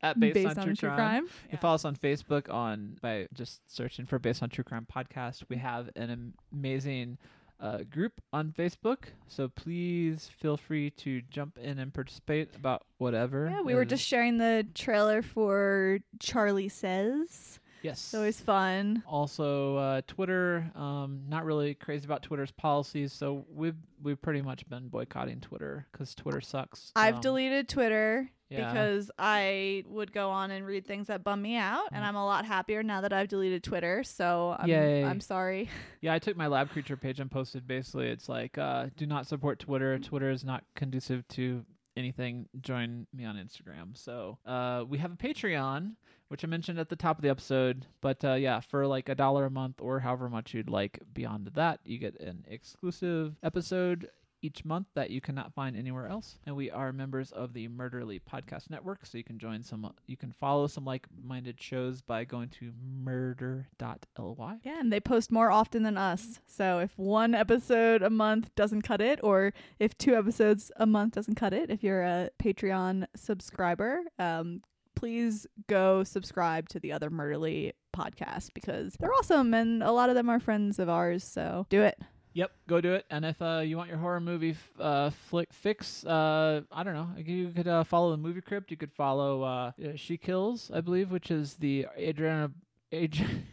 at based, on, True, Crime. You can follow us on Facebook on by just searching for Based on True Crime podcast. We have an amazing uh, group on Facebook, so please feel free to jump in and participate about whatever. Yeah, we were just sharing the trailer for Charlie Says. yes. It's always fun. also uh, Twitter. Um, not really crazy about Twitter's policies, so we've we've pretty much been boycotting Twitter because Twitter sucks. I've Um, deleted Twitter yeah. because I would go on and read things that bum me out, and Mm. I'm a lot happier now that I've deleted Twitter. So I'm, Yay. I'm sorry. Yeah, I took my lab creature page and posted basically it's like uh, do not support Twitter. Twitter is not conducive to anything. Join me on Instagram. So uh, we have a Patreon, which I mentioned at the top of the episode. But uh, yeah, for like a dollar a month or however much you'd like beyond that, you get an exclusive episode each month that you cannot find anywhere else. And we are members of the Murderly Podcast Network, so you can join some you can follow some like-minded shows by going to murder.ly. Yeah, and they post more often than us. So if one episode a month doesn't cut it, or if two episodes a month doesn't cut it, if you're a Patreon subscriber, um, please go subscribe to the other Murderly podcasts because they're awesome and a lot of them are friends of ours. So do it. Yep, go do it. And if uh, you want your horror movie f- uh, flick fix, uh, I don't know, you could uh, follow the movie crypt. You could follow uh, She Kills, I believe, which is the Adriana Adri-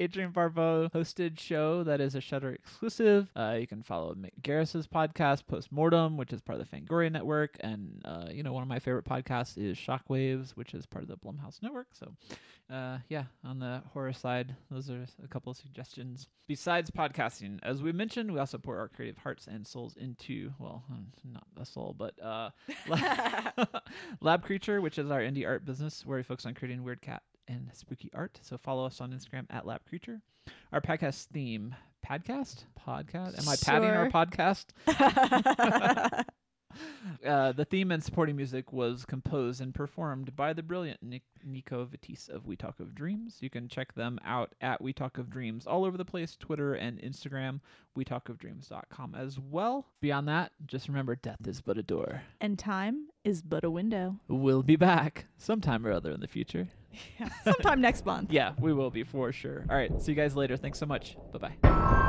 Adrienne Barbeau hosted show that is a Shudder exclusive. Uh, you can follow Mick Garris's podcast, Postmortem, which is part of the Fangoria Network, and uh, you know one of my favorite podcasts is Shockwaves, which is part of the Blumhouse Network. So, uh, yeah, on the horror side, those are a couple of suggestions. Besides podcasting, as we mentioned, we also pour our creative hearts and souls into well, hmm, not a soul, but uh, Lab Creature, which is our indie art business where we focus on creating weird cat and spooky art. So follow us on Instagram at Lab Creature. Our podcast theme, podcast, podcast. Am I padding our Sure. podcast? uh, the theme and supporting music was composed and performed by the brilliant Nick, Nico Vitisse of We Talk of Dreams. You can check them out at We Talk of Dreams all over the place Twitter and Instagram, WeTalkOfDreams.com as well. Beyond that, just remember death is but a door. and time is but a window. We'll be back sometime or other in the future. Yeah, sometime next month. Yeah, we will be for sure. All right, see you guys later. Thanks so much. Bye bye.